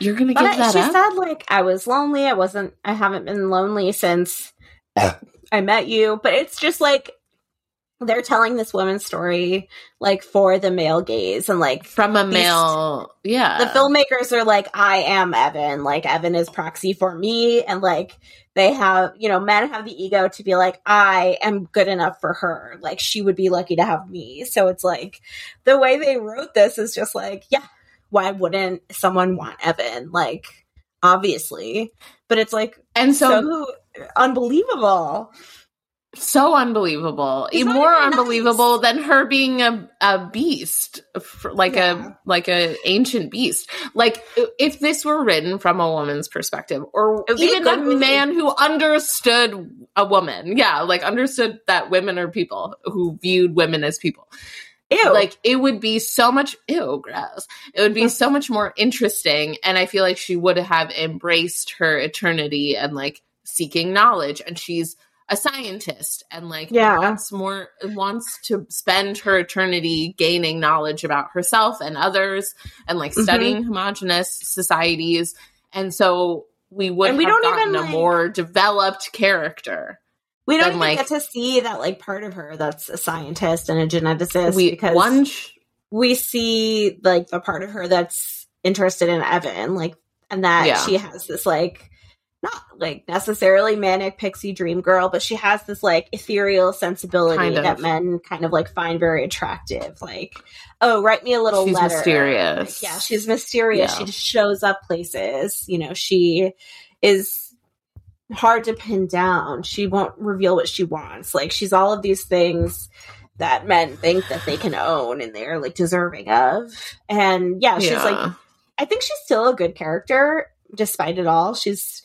you're going to but give that she up? said like i was lonely i wasn't i haven't been lonely since i met you but it's just like they're telling this woman's story like for the male gaze and like From a these- male, yeah. the filmmakers are like i am evan. Like evan is proxy for me. And like they have you know men have the ego to be like i am good enough for her. Like she would be lucky to have me. So it's like the way they wrote this is just like yeah why wouldn't someone want evan? Like obviously. But it's like and so so, unbelievable so unbelievable It's more even nice. unbelievable than her being a, a beast like Yeah. a like a ancient beast like if this were written from a woman's perspective or It would be a even a movie. man who understood a woman yeah like understood that women are people who viewed women as people Ew. like it would be so much ew gross it would be so much more interesting and i feel like she would have embraced her eternity and like seeking knowledge and she's a scientist and like Yeah. wants more wants to spend her eternity gaining knowledge about herself and others and like Mhm. studying homogenous societies and so we would And we have don't gotten even, a like- more developed character we don't even like- get to see that like part of her that's a scientist and a geneticist we because one we see like the part of her that's interested in Evan, like, and that Yeah. she has this like not like necessarily manic pixie dream girl, but she has this like ethereal sensibility Kind of. that men kind of like find very attractive. Like, oh, write me a little She's letter. mysterious. Yeah, she's mysterious. Yeah. She just shows up places. You know, she is hard to pin down. She won't reveal what she wants. Like she's all of these things that men think that they can own and they're like deserving of. And yeah, she's like I think she's still a good character despite it all. She's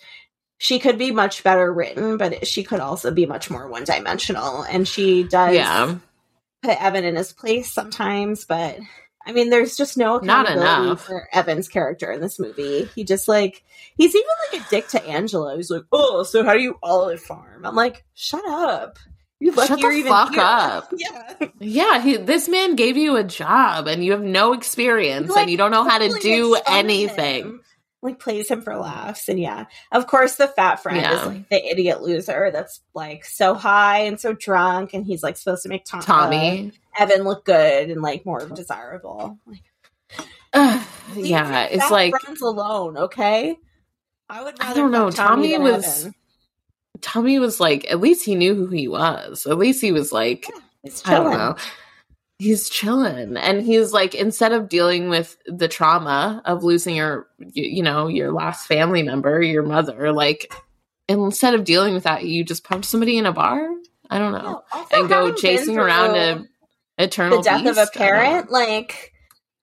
she could be much better written, but she could also be much more one dimensional. And she does yeah put Evan in his place sometimes, but I mean, there's just no Not accountability enough. for Evan's character in this movie. He just like he's even like a dick to Angelo. He's like, "Oh, so how do you olive farm?" I'm like, "Shut up! You lucky Shut the fuck here." up. Yeah, Yeah, he, this man gave you a job and you have no experience Like, and you don't know how to do makes fun of anything. him. Like plays him for laughs, and yeah, of course the fat friend Yeah. is like the idiot loser that's like so high and so drunk, and he's like supposed to make Tom- Tommy. Evan look good and like more desirable. Like, yeah, it's like friends alone, okay? I would. I don't know, Tommy, Tommy was- Evan. Tommy was like, at least he knew who he was. At least he was like, He's I don't know. He's chilling. And he's like, instead of dealing with the trauma of losing your, you, know, your last family member, your mother, like, instead of dealing with that, you just punch somebody in a bar? I don't know. No, and go chasing around a eternal the death of beast? a I don't parent. Like,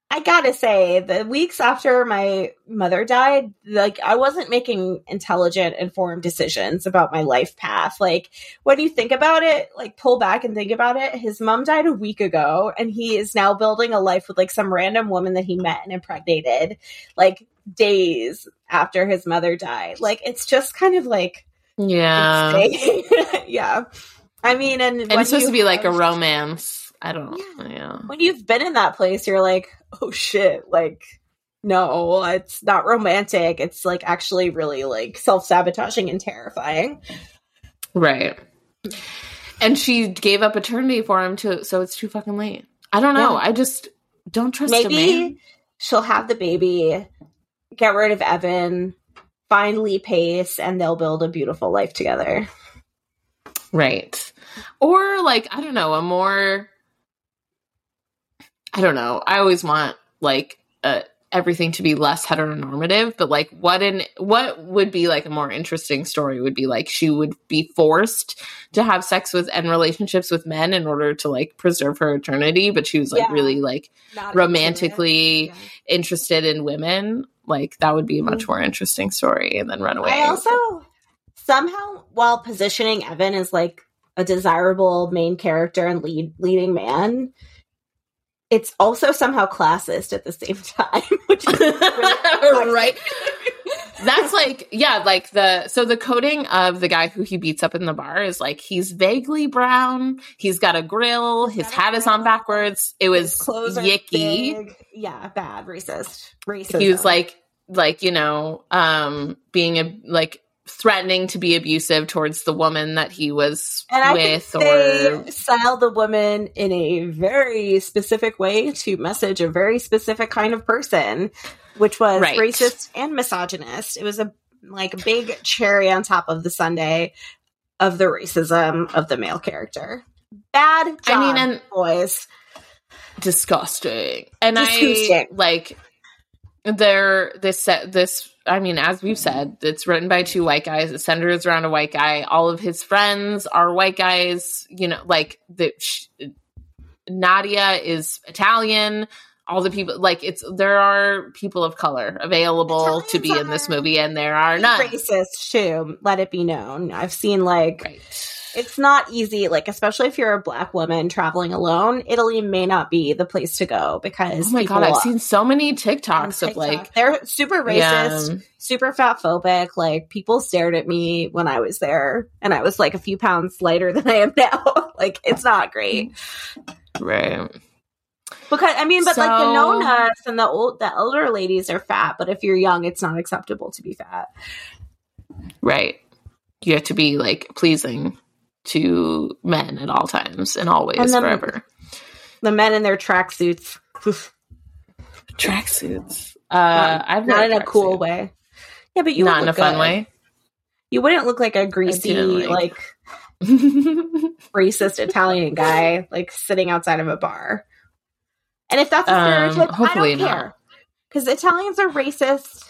I gotta say, the weeks after my mother died, like I wasn't making intelligent, informed decisions about my life path. Like when you think about it, like pull back and think about it. His mom died a week ago, and he is now building a life with like some random woman that he met and impregnated, like days after his mother died. Like it's just kind of like Yeah. yeah. I mean, and And it's supposed to be like a romance. I don't Yeah. yeah. when you've been in that place, you're like, oh shit, like, no, it's not romantic. It's like actually really like self sabotaging and terrifying. Right. And she gave up eternity for him too, so it's too fucking late. I don't know. Yeah. I just don't trust. Maybe she'll have the baby, get rid of Evan, find Lee Pace, and they'll build a beautiful life together. Right. Or like, I don't know, a more I don't know. I always want like uh everything to be less heteronormative, but like what in what would be like a more interesting story would be like she would be forced to have sex with and relationships with men in order to like preserve her eternity, but she was like Yeah. really like Not romantically Yeah. interested in women. Like that would be a much Mhm. more interesting story and then run away. I also somehow, while positioning Evan as like a desirable main character and lead leading man, it's also somehow classist at the same time, which is really right. That's like, yeah, like the so the coding of the guy who he beats up in the bar is like he's vaguely brown. He's got a grill. His hat is on backwards. It was clothes yicky. Yeah, bad, racist, racist. He was like, like you know, um, being a like threatening to be abusive towards the woman that he was and I with, think or they styled the woman in a very specific way to message a very specific kind of person, which was Right. racist and misogynist. It was a like a big cherry on top of the sundae of the racism of the male character. Bad job, I mean, and boys. disgusting. And Disgusting. I like there this set this I mean, as we've said, it's written by two white guys. It centers around a white guy. All of his friends are white guys. You know, like the sh- Nadia is Italian. All the people, like it's there are people of color available to be in this movie, and there are none. Racist too. Let it be known. I've seen like Right. It's not easy. Like especially if you're a black woman traveling alone, Italy may not be the place to go because Oh my god, I've seen so many TikToks of like they're super racist, yeah, super fat phobic. Like people stared at me when I was there, and I was like a few pounds lighter than I am now. like it's not great right. because I mean, but like the So- nonas and the old, the elder ladies are fat, but if you're young, it's not acceptable to be fat. Right. You have to be like pleasing to men at all times and always And forever. The men in their tracksuits, Tracksuits. Uh Not- I've not in a cool tracksuit. way. Yeah, but you Not in a fun good. way. You wouldn't look like a greasy, like like- racist Italian guy like sitting outside of a bar. And if that's a Um, stereotype, hopefully I don't not. care. Because Italians are racist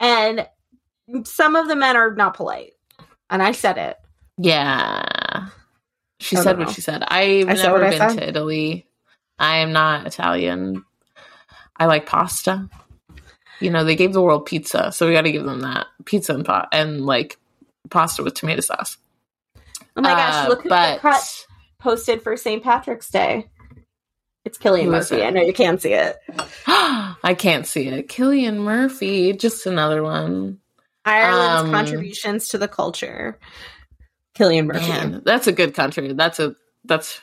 and some of the men are not polite. And I said it. yeah. She said don't what she said. I've I never I been said. to Italy. I am not Italian. I like pasta. You know, they gave the world pizza, so we got to give them that pizza and pot and like pasta with tomato sauce. Oh my gosh, Uh, look who but cut posted for St. Patrick's Day. It's Cillian Murphy. it? I know you can't see it. I can't see it. Cillian Murphy, just another one. Ireland's Um, contributions to the culture. Cillian Murphy. Man, that's a good country. That's a that's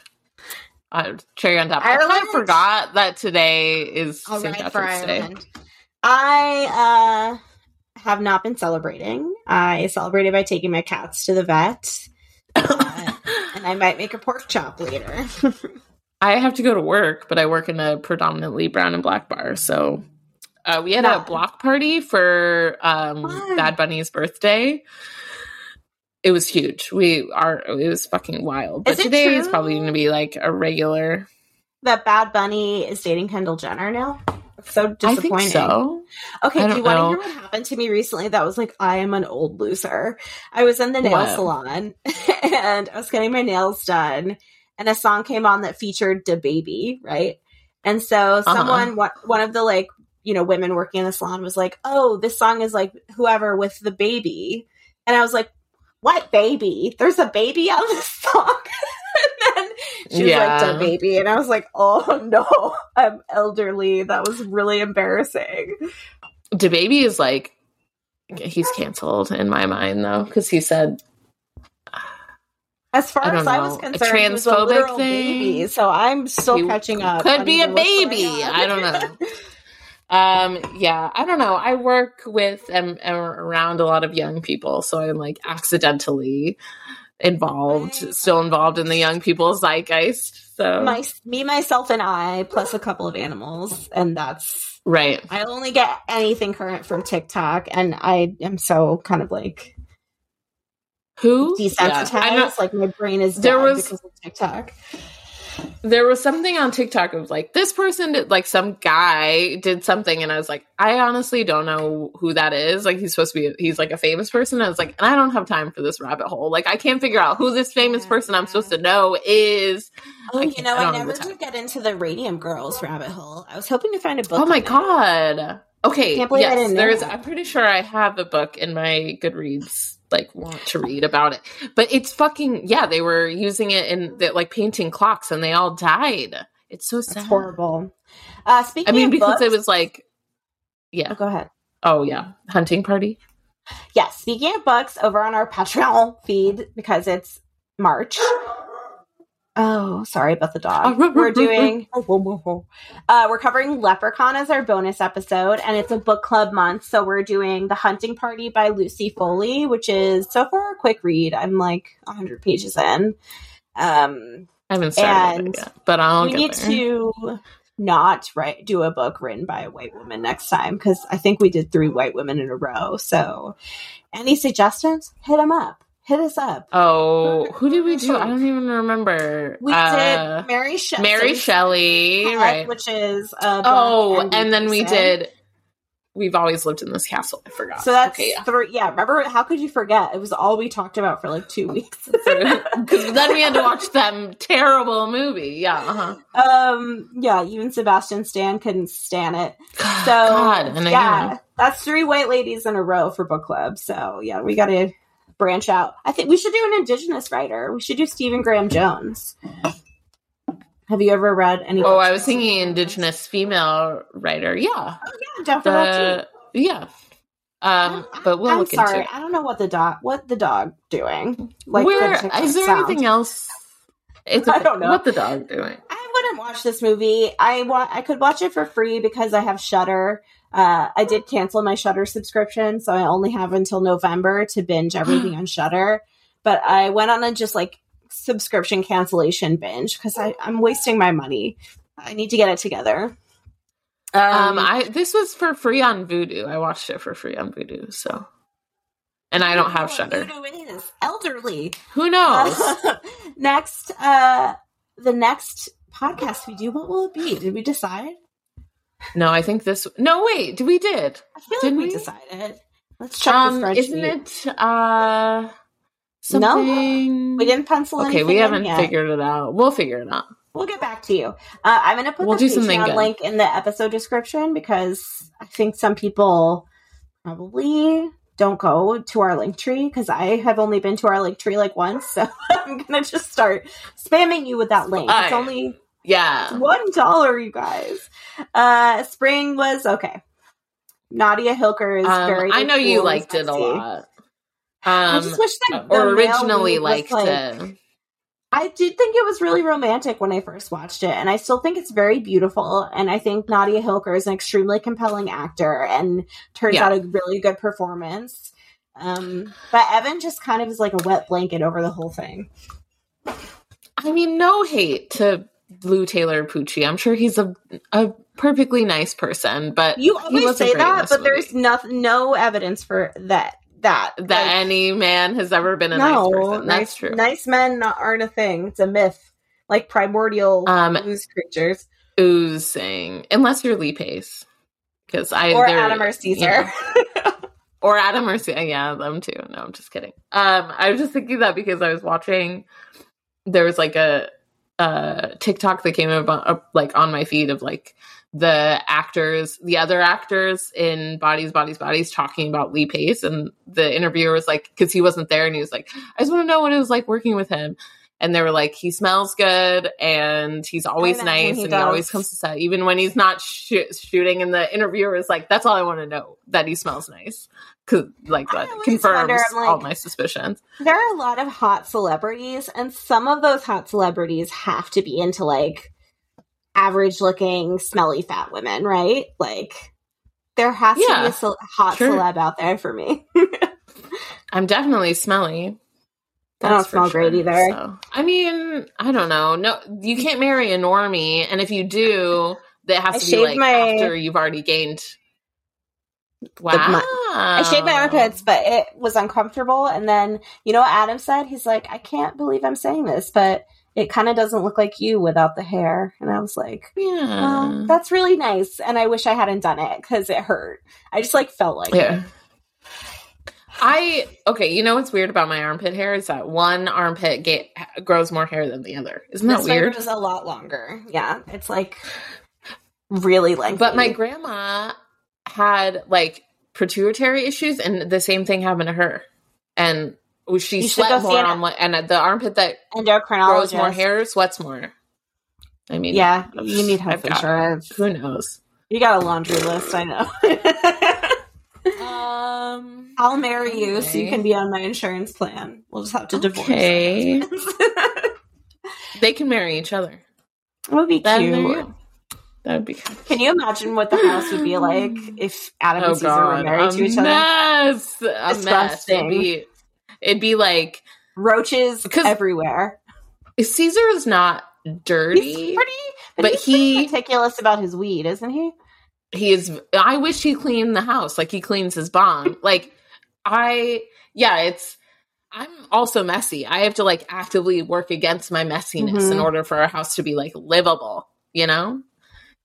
uh, cherry on top. I kind Ireland? of forgot that today is All St. right Patrick's Day. I uh, have not been celebrating. I celebrated by taking my cats to the vet, uh, and I might make a pork chop later. I have to go to work, but I work in a predominantly brown and black bar. So uh, we had a block party for um, Bad Bunny's birthday. It was huge. We are. It was fucking wild. But Is it today is probably going to be like a regular. that Bad Bunny is dating Kendall Jenner now. So I disappointing. think so. Okay, do you want to hear what happened to me recently? That was like, I am an old loser. I was in the nail What? salon and I was getting my nails done, and a song came on that featured DaBaby, right? And so Uh-huh. someone, one one of the like, you know, women working in the salon was like, "Oh, this song is like whoever with DaBaby," and I was like, "What baby? There's a baby on the song." and then she was like, Yeah. "The baby," and I was like, "Oh no, I'm elderly." That was really embarrassing. DaBaby is like he's canceled in my mind though because he said As far I as I was know. A concerned, a transphobic literal thing? baby, so I'm still He catching up. could be a even what's going baby. I don't know. Um, yeah, I don't know. I work with and am around a lot of young people, so I'm like accidentally involved, still involved in the young people's zeitgeist. So My, me, myself, and I, plus a couple of animals, and that's. right, I only get anything current from TikTok, and I am so kind of like who desensitized. Yeah, like my brain is There was- because of TikTok. There was something on TikTok of like this person did like some guy did something and I was like I honestly don't know who that is like he's supposed to be he's like a famous person I was like and I don't have time for this rabbit hole like I can't figure out who this famous person I'm supposed to know is Oh, you know, I I, never did get into the Radium Girls rabbit hole. I was hoping to find a book. oh my on it. god okay Can't believe I yes there's that. I'm pretty sure I have a book in my Goodreads like want to read about it but it's fucking yeah they were using it in the, like painting clocks and they all died it's so sad That's horrible. Uh, speaking I mean because it was like yeah Oh, go ahead. Oh yeah, hunting party. Yeah, speaking of books, over on our Patreon feed because it's March. Oh, sorry about the dog. We're doing. Uh, we're covering Leprechaun as our bonus episode, and it's a book club month. So we're doing The Hunting Party by Lucy Foley, which is so far a quick read. I'm like 100 pages in. Um, I haven't started it yet, but I'll we get need there. to not write do a book written by a white woman next time because I think we did three white women in a row. So, any suggestions? Hit them up. Hit us up. Oh, who did we do? I don't even remember. We Uh, did Mary Shelley. Mary Shelley, right? which is uh, Oh, Black and then we did. We've always lived in this castle. I forgot. So that's okay, yeah. three. Yeah, remember? How could you forget? It was all we talked about for like two weeks. Because then we had to watch that terrible movie. Yeah. Uh-huh. um, yeah, even Sebastian Stan couldn't stand it. So God, and yeah, that's three white ladies in a row for book club. So yeah, we got to branch out. I think we should do an indigenous writer. We should do Stephen Graham Jones. Have you ever read any? Oh, I was thinking indigenous female writer. Yeah, Jones? Yeah, down for that too. the yeah. Um, but we'll I'm look sorry, into it. I don't know what the dog what the dog doing. Like Where is there anything else? It's I don't know. what the dog doing. I wouldn't watch this movie. I want I could watch it for free because I have Shudder. Uh, I did cancel my Shudder subscription, so I only have until November to binge everything on Shudder. But I went on a just like subscription cancellation binge because I'm wasting my money. I need to get it together. Um, I this was for free on Vudu. I watched it for free on Vudu. So, and I don't have what Shudder. Vudu elderly. Who knows? next, uh, the next podcast we do, what will it be? Did we decide? no, I think this. No, wait. We did. I feel Didn't like we, we? decided. Let's check Um, the spreadsheet. isn't it uh something? We didn't pencil Okay, we haven't figured it out. We'll figure it out. We'll get back to you. Uh, I'm going to put We'll the Patreon link in the episode description because I think some people probably don't go to our link tree because I have only been to our link tree like once. So I'm going to just start spamming you with that link. It's only Yeah. one dollar, you guys. Uh, spring was okay. Nadia Hilker is Um, very. I know you cool and liked it a lot. I Um, just wish that or the originally liked like- it. I did think it was really romantic when I first watched it, and I still think it's very beautiful. And I think Nadia Hilker is an extremely compelling actor and turns Yeah. out a really good performance. Um, but Evan just kind of is like a wet blanket over the whole thing. I mean, no hate to Lou Taylor Pucci. I'm sure he's a a perfectly nice person, but You always say that, but there's movie. nothing, no evidence for that. That that Like, any man has ever been a nice no, person. nice, That's true. Nice men aren't a thing. It's a myth, like primordial Um, ooze creatures, Oozing, unless you're Lee Pace, because I or Adam or you Caesar. know, or Adam or Caesar. Yeah, them too. No, I'm just kidding. Um, I was just thinking that because I was watching. There was like a uh TikTok that came up, up like on my feed of like the actors, the other actors in Bodies, Bodies, Bodies talking about Lee Pace. And the interviewer was like, because he wasn't there, and he was like, I just want to know what it was like working with him. And they were like, he smells good and he's always nice he and he always comes to set, even when he's not sh- shooting. And the interviewer is like, that's all I want to know, that he smells nice. Cause like that confirms wonder, like- all my suspicions. there are a lot of hot celebrities, and some of those hot celebrities have to be into like average looking, smelly fat women, right? Like there has to be a ce- hot sure. celeb out there for me. I'm definitely smelly. I don't That's smell great either. So, I mean, I don't know. No, you can't marry a normie, and if you do, that has I to be like my- after you've already gained. Wow! my- I shaved my armpits, but it was uncomfortable. And then you know what Adam said? He's like, I can't believe I'm saying this, but it kind of doesn't look like you without the hair. And I was like, Yeah, well, that's really nice. And I wish I hadn't done it because it hurt. I just like felt like yeah. it. I okay. You know what's weird about my armpit hair is that one armpit get, grows more hair than the other. Isn't that This weird? was a lot longer. Yeah, it's like really lengthy. But my grandma had like pituitary issues, and the same thing happened to her. And she You sweat more on what, and the armpit that grows more hair sweats more. I mean, Yeah, you need health got- insurance. Who knows? You got a laundry list, I know. Um. I'll marry you so you can be on my insurance plan. We'll just have to divorce. Okay. it They can marry each other. would be cute. that would be. Cute. Can you imagine what the house would be like if Adam Oh and Caesar were married to each other? mess. A mess. Disgusting. It'd be. It'd be like roaches everywhere. Caesar is not dirty. He's pretty, but, but he's he- meticulous about his weed, isn't he? he is i wish he cleaned the house like he cleans his bong like i yeah it's i'm also messy i have to like actively work against my messiness in Mhm. order for our house to be like livable you know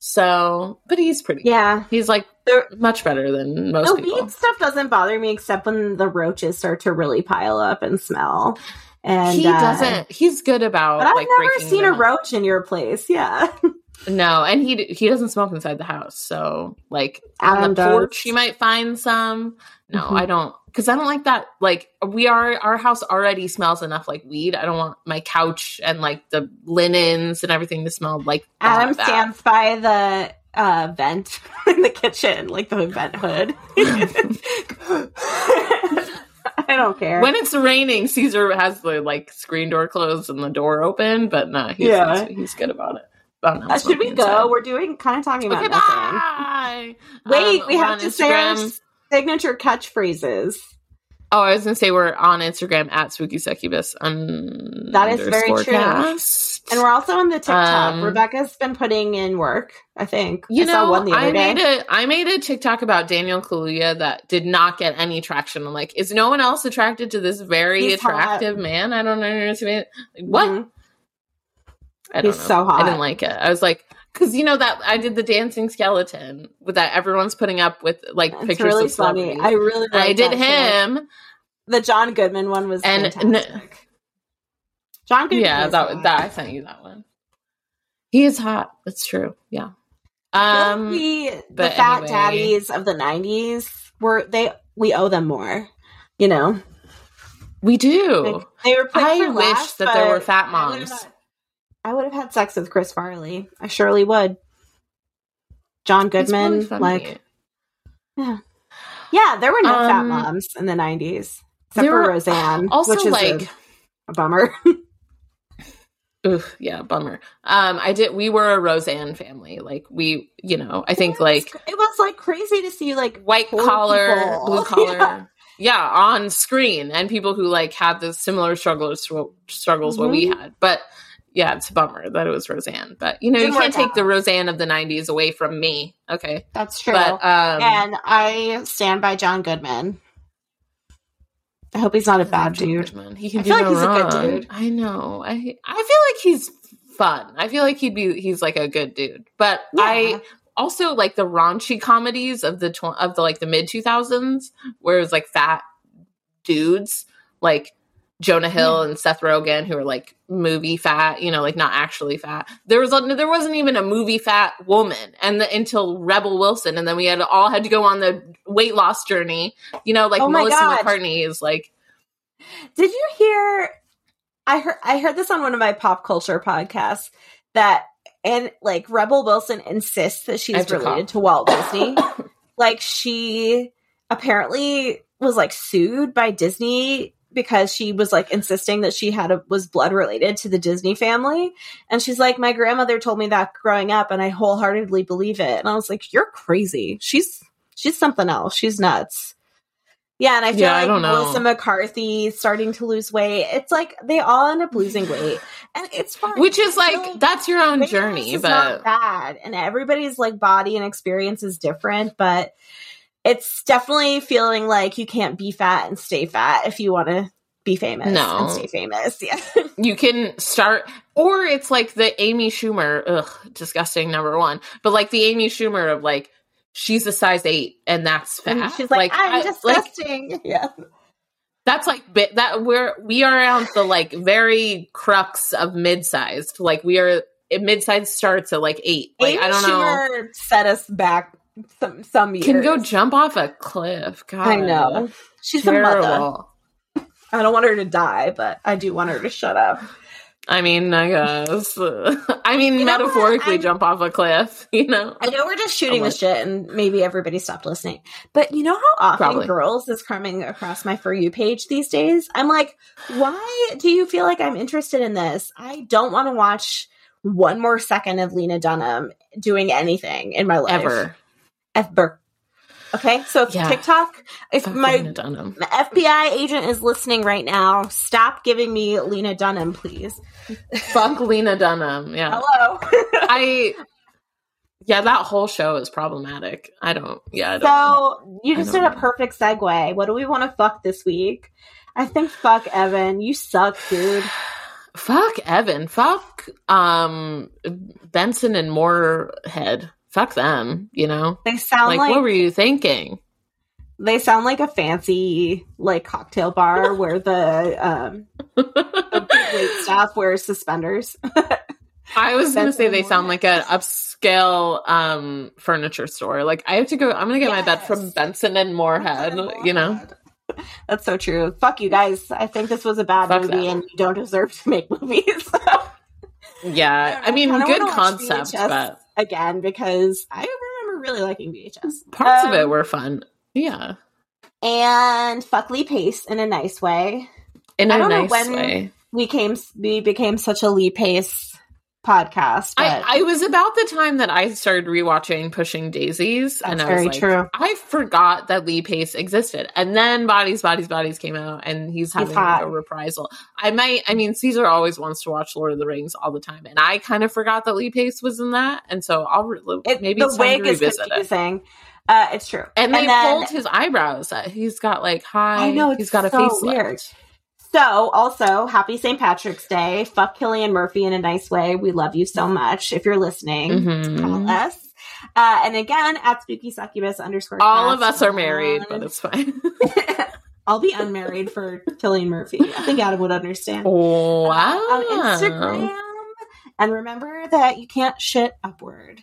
so but he's pretty Yeah. he's like The, much better than most the people weed stuff doesn't bother me except when the roaches start to really pile up and smell. And he uh, doesn't he's good about But I've like never seen a roach in your place. Yeah. no and he he doesn't smoke inside the house so like on the does. porch you might find some no Mhm. i don't because I don't like that. Like we are, our house already smells enough like weed. I don't want my couch and like the linens and everything to smell like that, Adam stands by the uh, vent in the kitchen, like the vent hood. I don't care. When it's raining, Caesar has the like screen door closed and the door open, but no, he's, Yeah. he's, good about it. Uh, should we go? inside. We're doing kind of talking about Okay, nothing. bye. Wait, Um, we have to say our Instagram. Signature catchphrases. Oh, I was gonna say we're on Instagram at spooky succubus. Un- That is very true. cast. And we're also on the TikTok. Um, Rebecca's been putting in work, I think. You I saw know, one the other I day. made a I made a TikTok about Daniel Kaluuya that did not get any traction. I'm like, is no one else attracted to this very He's hot. attractive man? I don't understand. Like, what? Mhm. I don't He's know. so hot. I didn't like it. I was like, because you know that I did the dancing skeleton with that everyone's putting up with like It's pictures really of funny. I really And I did him, The John Goodman one was and fantastic. John Goodman. yeah, that hot. that I sent you that one. He is hot. That's true. Yeah. Um. like we, the fat anyway. daddies of the '90s were they? We owe them more. You know, We do. Like, they were. I wish laughs, that there were fat moms. I would have had sex with Chris Farley. I surely would. John Goodman, like yeah, yeah. there were no fat Um, moms in the '90s except for were- Roseanne, also which is like a, a bummer. Oof, yeah, bummer. Um, I did. We were a Roseanne family. Like we, you know, I think like it was like crazy to see like white collar, people. blue collar, Yeah. yeah. on screen, and people who like had the similar struggles struggles what we had. But yeah, it's a bummer that it was Roseanne. But you know, Didn't you can't work take the. Roseanne of the '90s away from me. Okay, That's true. but um, and I stand by John Goodman. I hope he's not a bad John dude. Goodman, He can I do feel like no he's a good dude. I know. I I feel like he's fun. I feel like he'd be. He's like a good dude. But I also like the raunchy comedies of the tw- of the like the mid 2000s where it was like fat dudes like Jonah Hill and Seth Rogen who are like movie fat, you know, like not actually fat. There was a, there wasn't even a movie fat woman and the, until Rebel Wilson and then we had all had to go on the weight loss journey. You know, like Oh Melissa God. McCarthy is like Did you hear? I heard. I heard this on one of my pop culture podcasts that, and like Rebel Wilson insists that she's to related cough. to Walt Disney. like she apparently was like sued by Disney because she was like insisting that she had a was blood related to the Disney family. And she's like my grandmother told me that growing up and I wholeheartedly believe it. And I was like you're crazy. She's she's something else. She's nuts. Yeah and I feel Yeah, I like know. Melissa McCarthy starting to lose weight it's like they all end up losing weight. And it's fine. Which is I like that's your own journey, but not bad. And everybody's like body and experience is different but it's definitely feeling like you can't be fat and stay fat if you want to be famous No. and stay famous yeah. You can start or it's like the amy schumer ugh disgusting number one but like the amy schumer of like she's a size eight and that's fat. and she's like, i'm I- disgusting. Yeah. That's like bit that we're we are on the like very crux of mid-sized. Like we are mid-sized starts at like eight. Like Amy i don't know. Schumer set us back some some years can go jump off a cliff God. i know she's a mother i don't want her to die but i do want her to shut up I mean, I guess. I mean, You know metaphorically, jump off a cliff. You know. I know we're just shooting the shit and maybe everybody stopped listening. But you know how often Probably. girls is coming across my For You page these days? I'm like, why do you feel like I'm interested in this? I don't want to watch one more second of Lena Dunham doing anything in my life. Ever. Ever. Okay, so if Yeah. TikTok, if Fuck my, Lena Dunham. my FBI agent is listening right now, stop giving me Lena Dunham, please. Fuck Lena Dunham. Yeah. Hello. I yeah, that whole show is problematic. I don't. Yeah. I don't So you just did a perfect segue. What do we want to fuck this week? I think fuck Evan. You suck, dude. fuck Evan. Fuck um Benson and Moorhead. Fuck them. You know. They sound Like, like, what were you thinking? they sound like a fancy like cocktail bar where the um wait staff wears suspenders. I was gonna say they sound like an upscale um furniture store. Like I have to go. I'm gonna get my bed from Yes. Benson and Moorhead. You know. That's so true. Fuck you guys. I think this was a bad Fuck movie them. and you don't deserve to make movies Yeah, I I mean, good concept, VHS. but again because I remember really liking VHS. parts of Um, it were fun. Yeah, and fuck Lee Pace in a nice way. in I a don't know nice when way. We came we became such a Lee Pace podcast. But I, I was about the time that I started rewatching Pushing Daisies, and I was like, true. I forgot that Lee Pace existed, and then Bodies, Bodies, Bodies came out, and he's having like, a reprisal. I might, I mean, Caesar always wants to watch Lord of the Rings all the time, and I kind of forgot that Lee Pace was in that, and so I'll re- it, maybe the wig is revisit it. Uh, it's true. And they then- pulled his eyebrows. Uh, He's got like high. I know, he's got a so facelift. weird. So, also, happy St. Patrick's Day. Fuck Cillian Murphy in a nice way. We love you so much. If you're listening, Mhm. call us. Uh, and again, at spooky succubus underscore. All of us are married, but it's fine. I'll be unmarried for Cillian Murphy. I think Adam would understand. wow. On Instagram. And remember that you can't shit upward.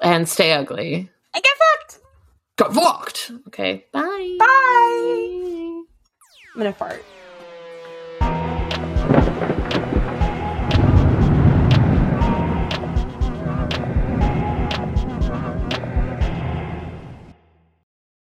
And stay ugly. And get fucked. Got fucked. Okay. Bye. Bye. I'm gonna fart.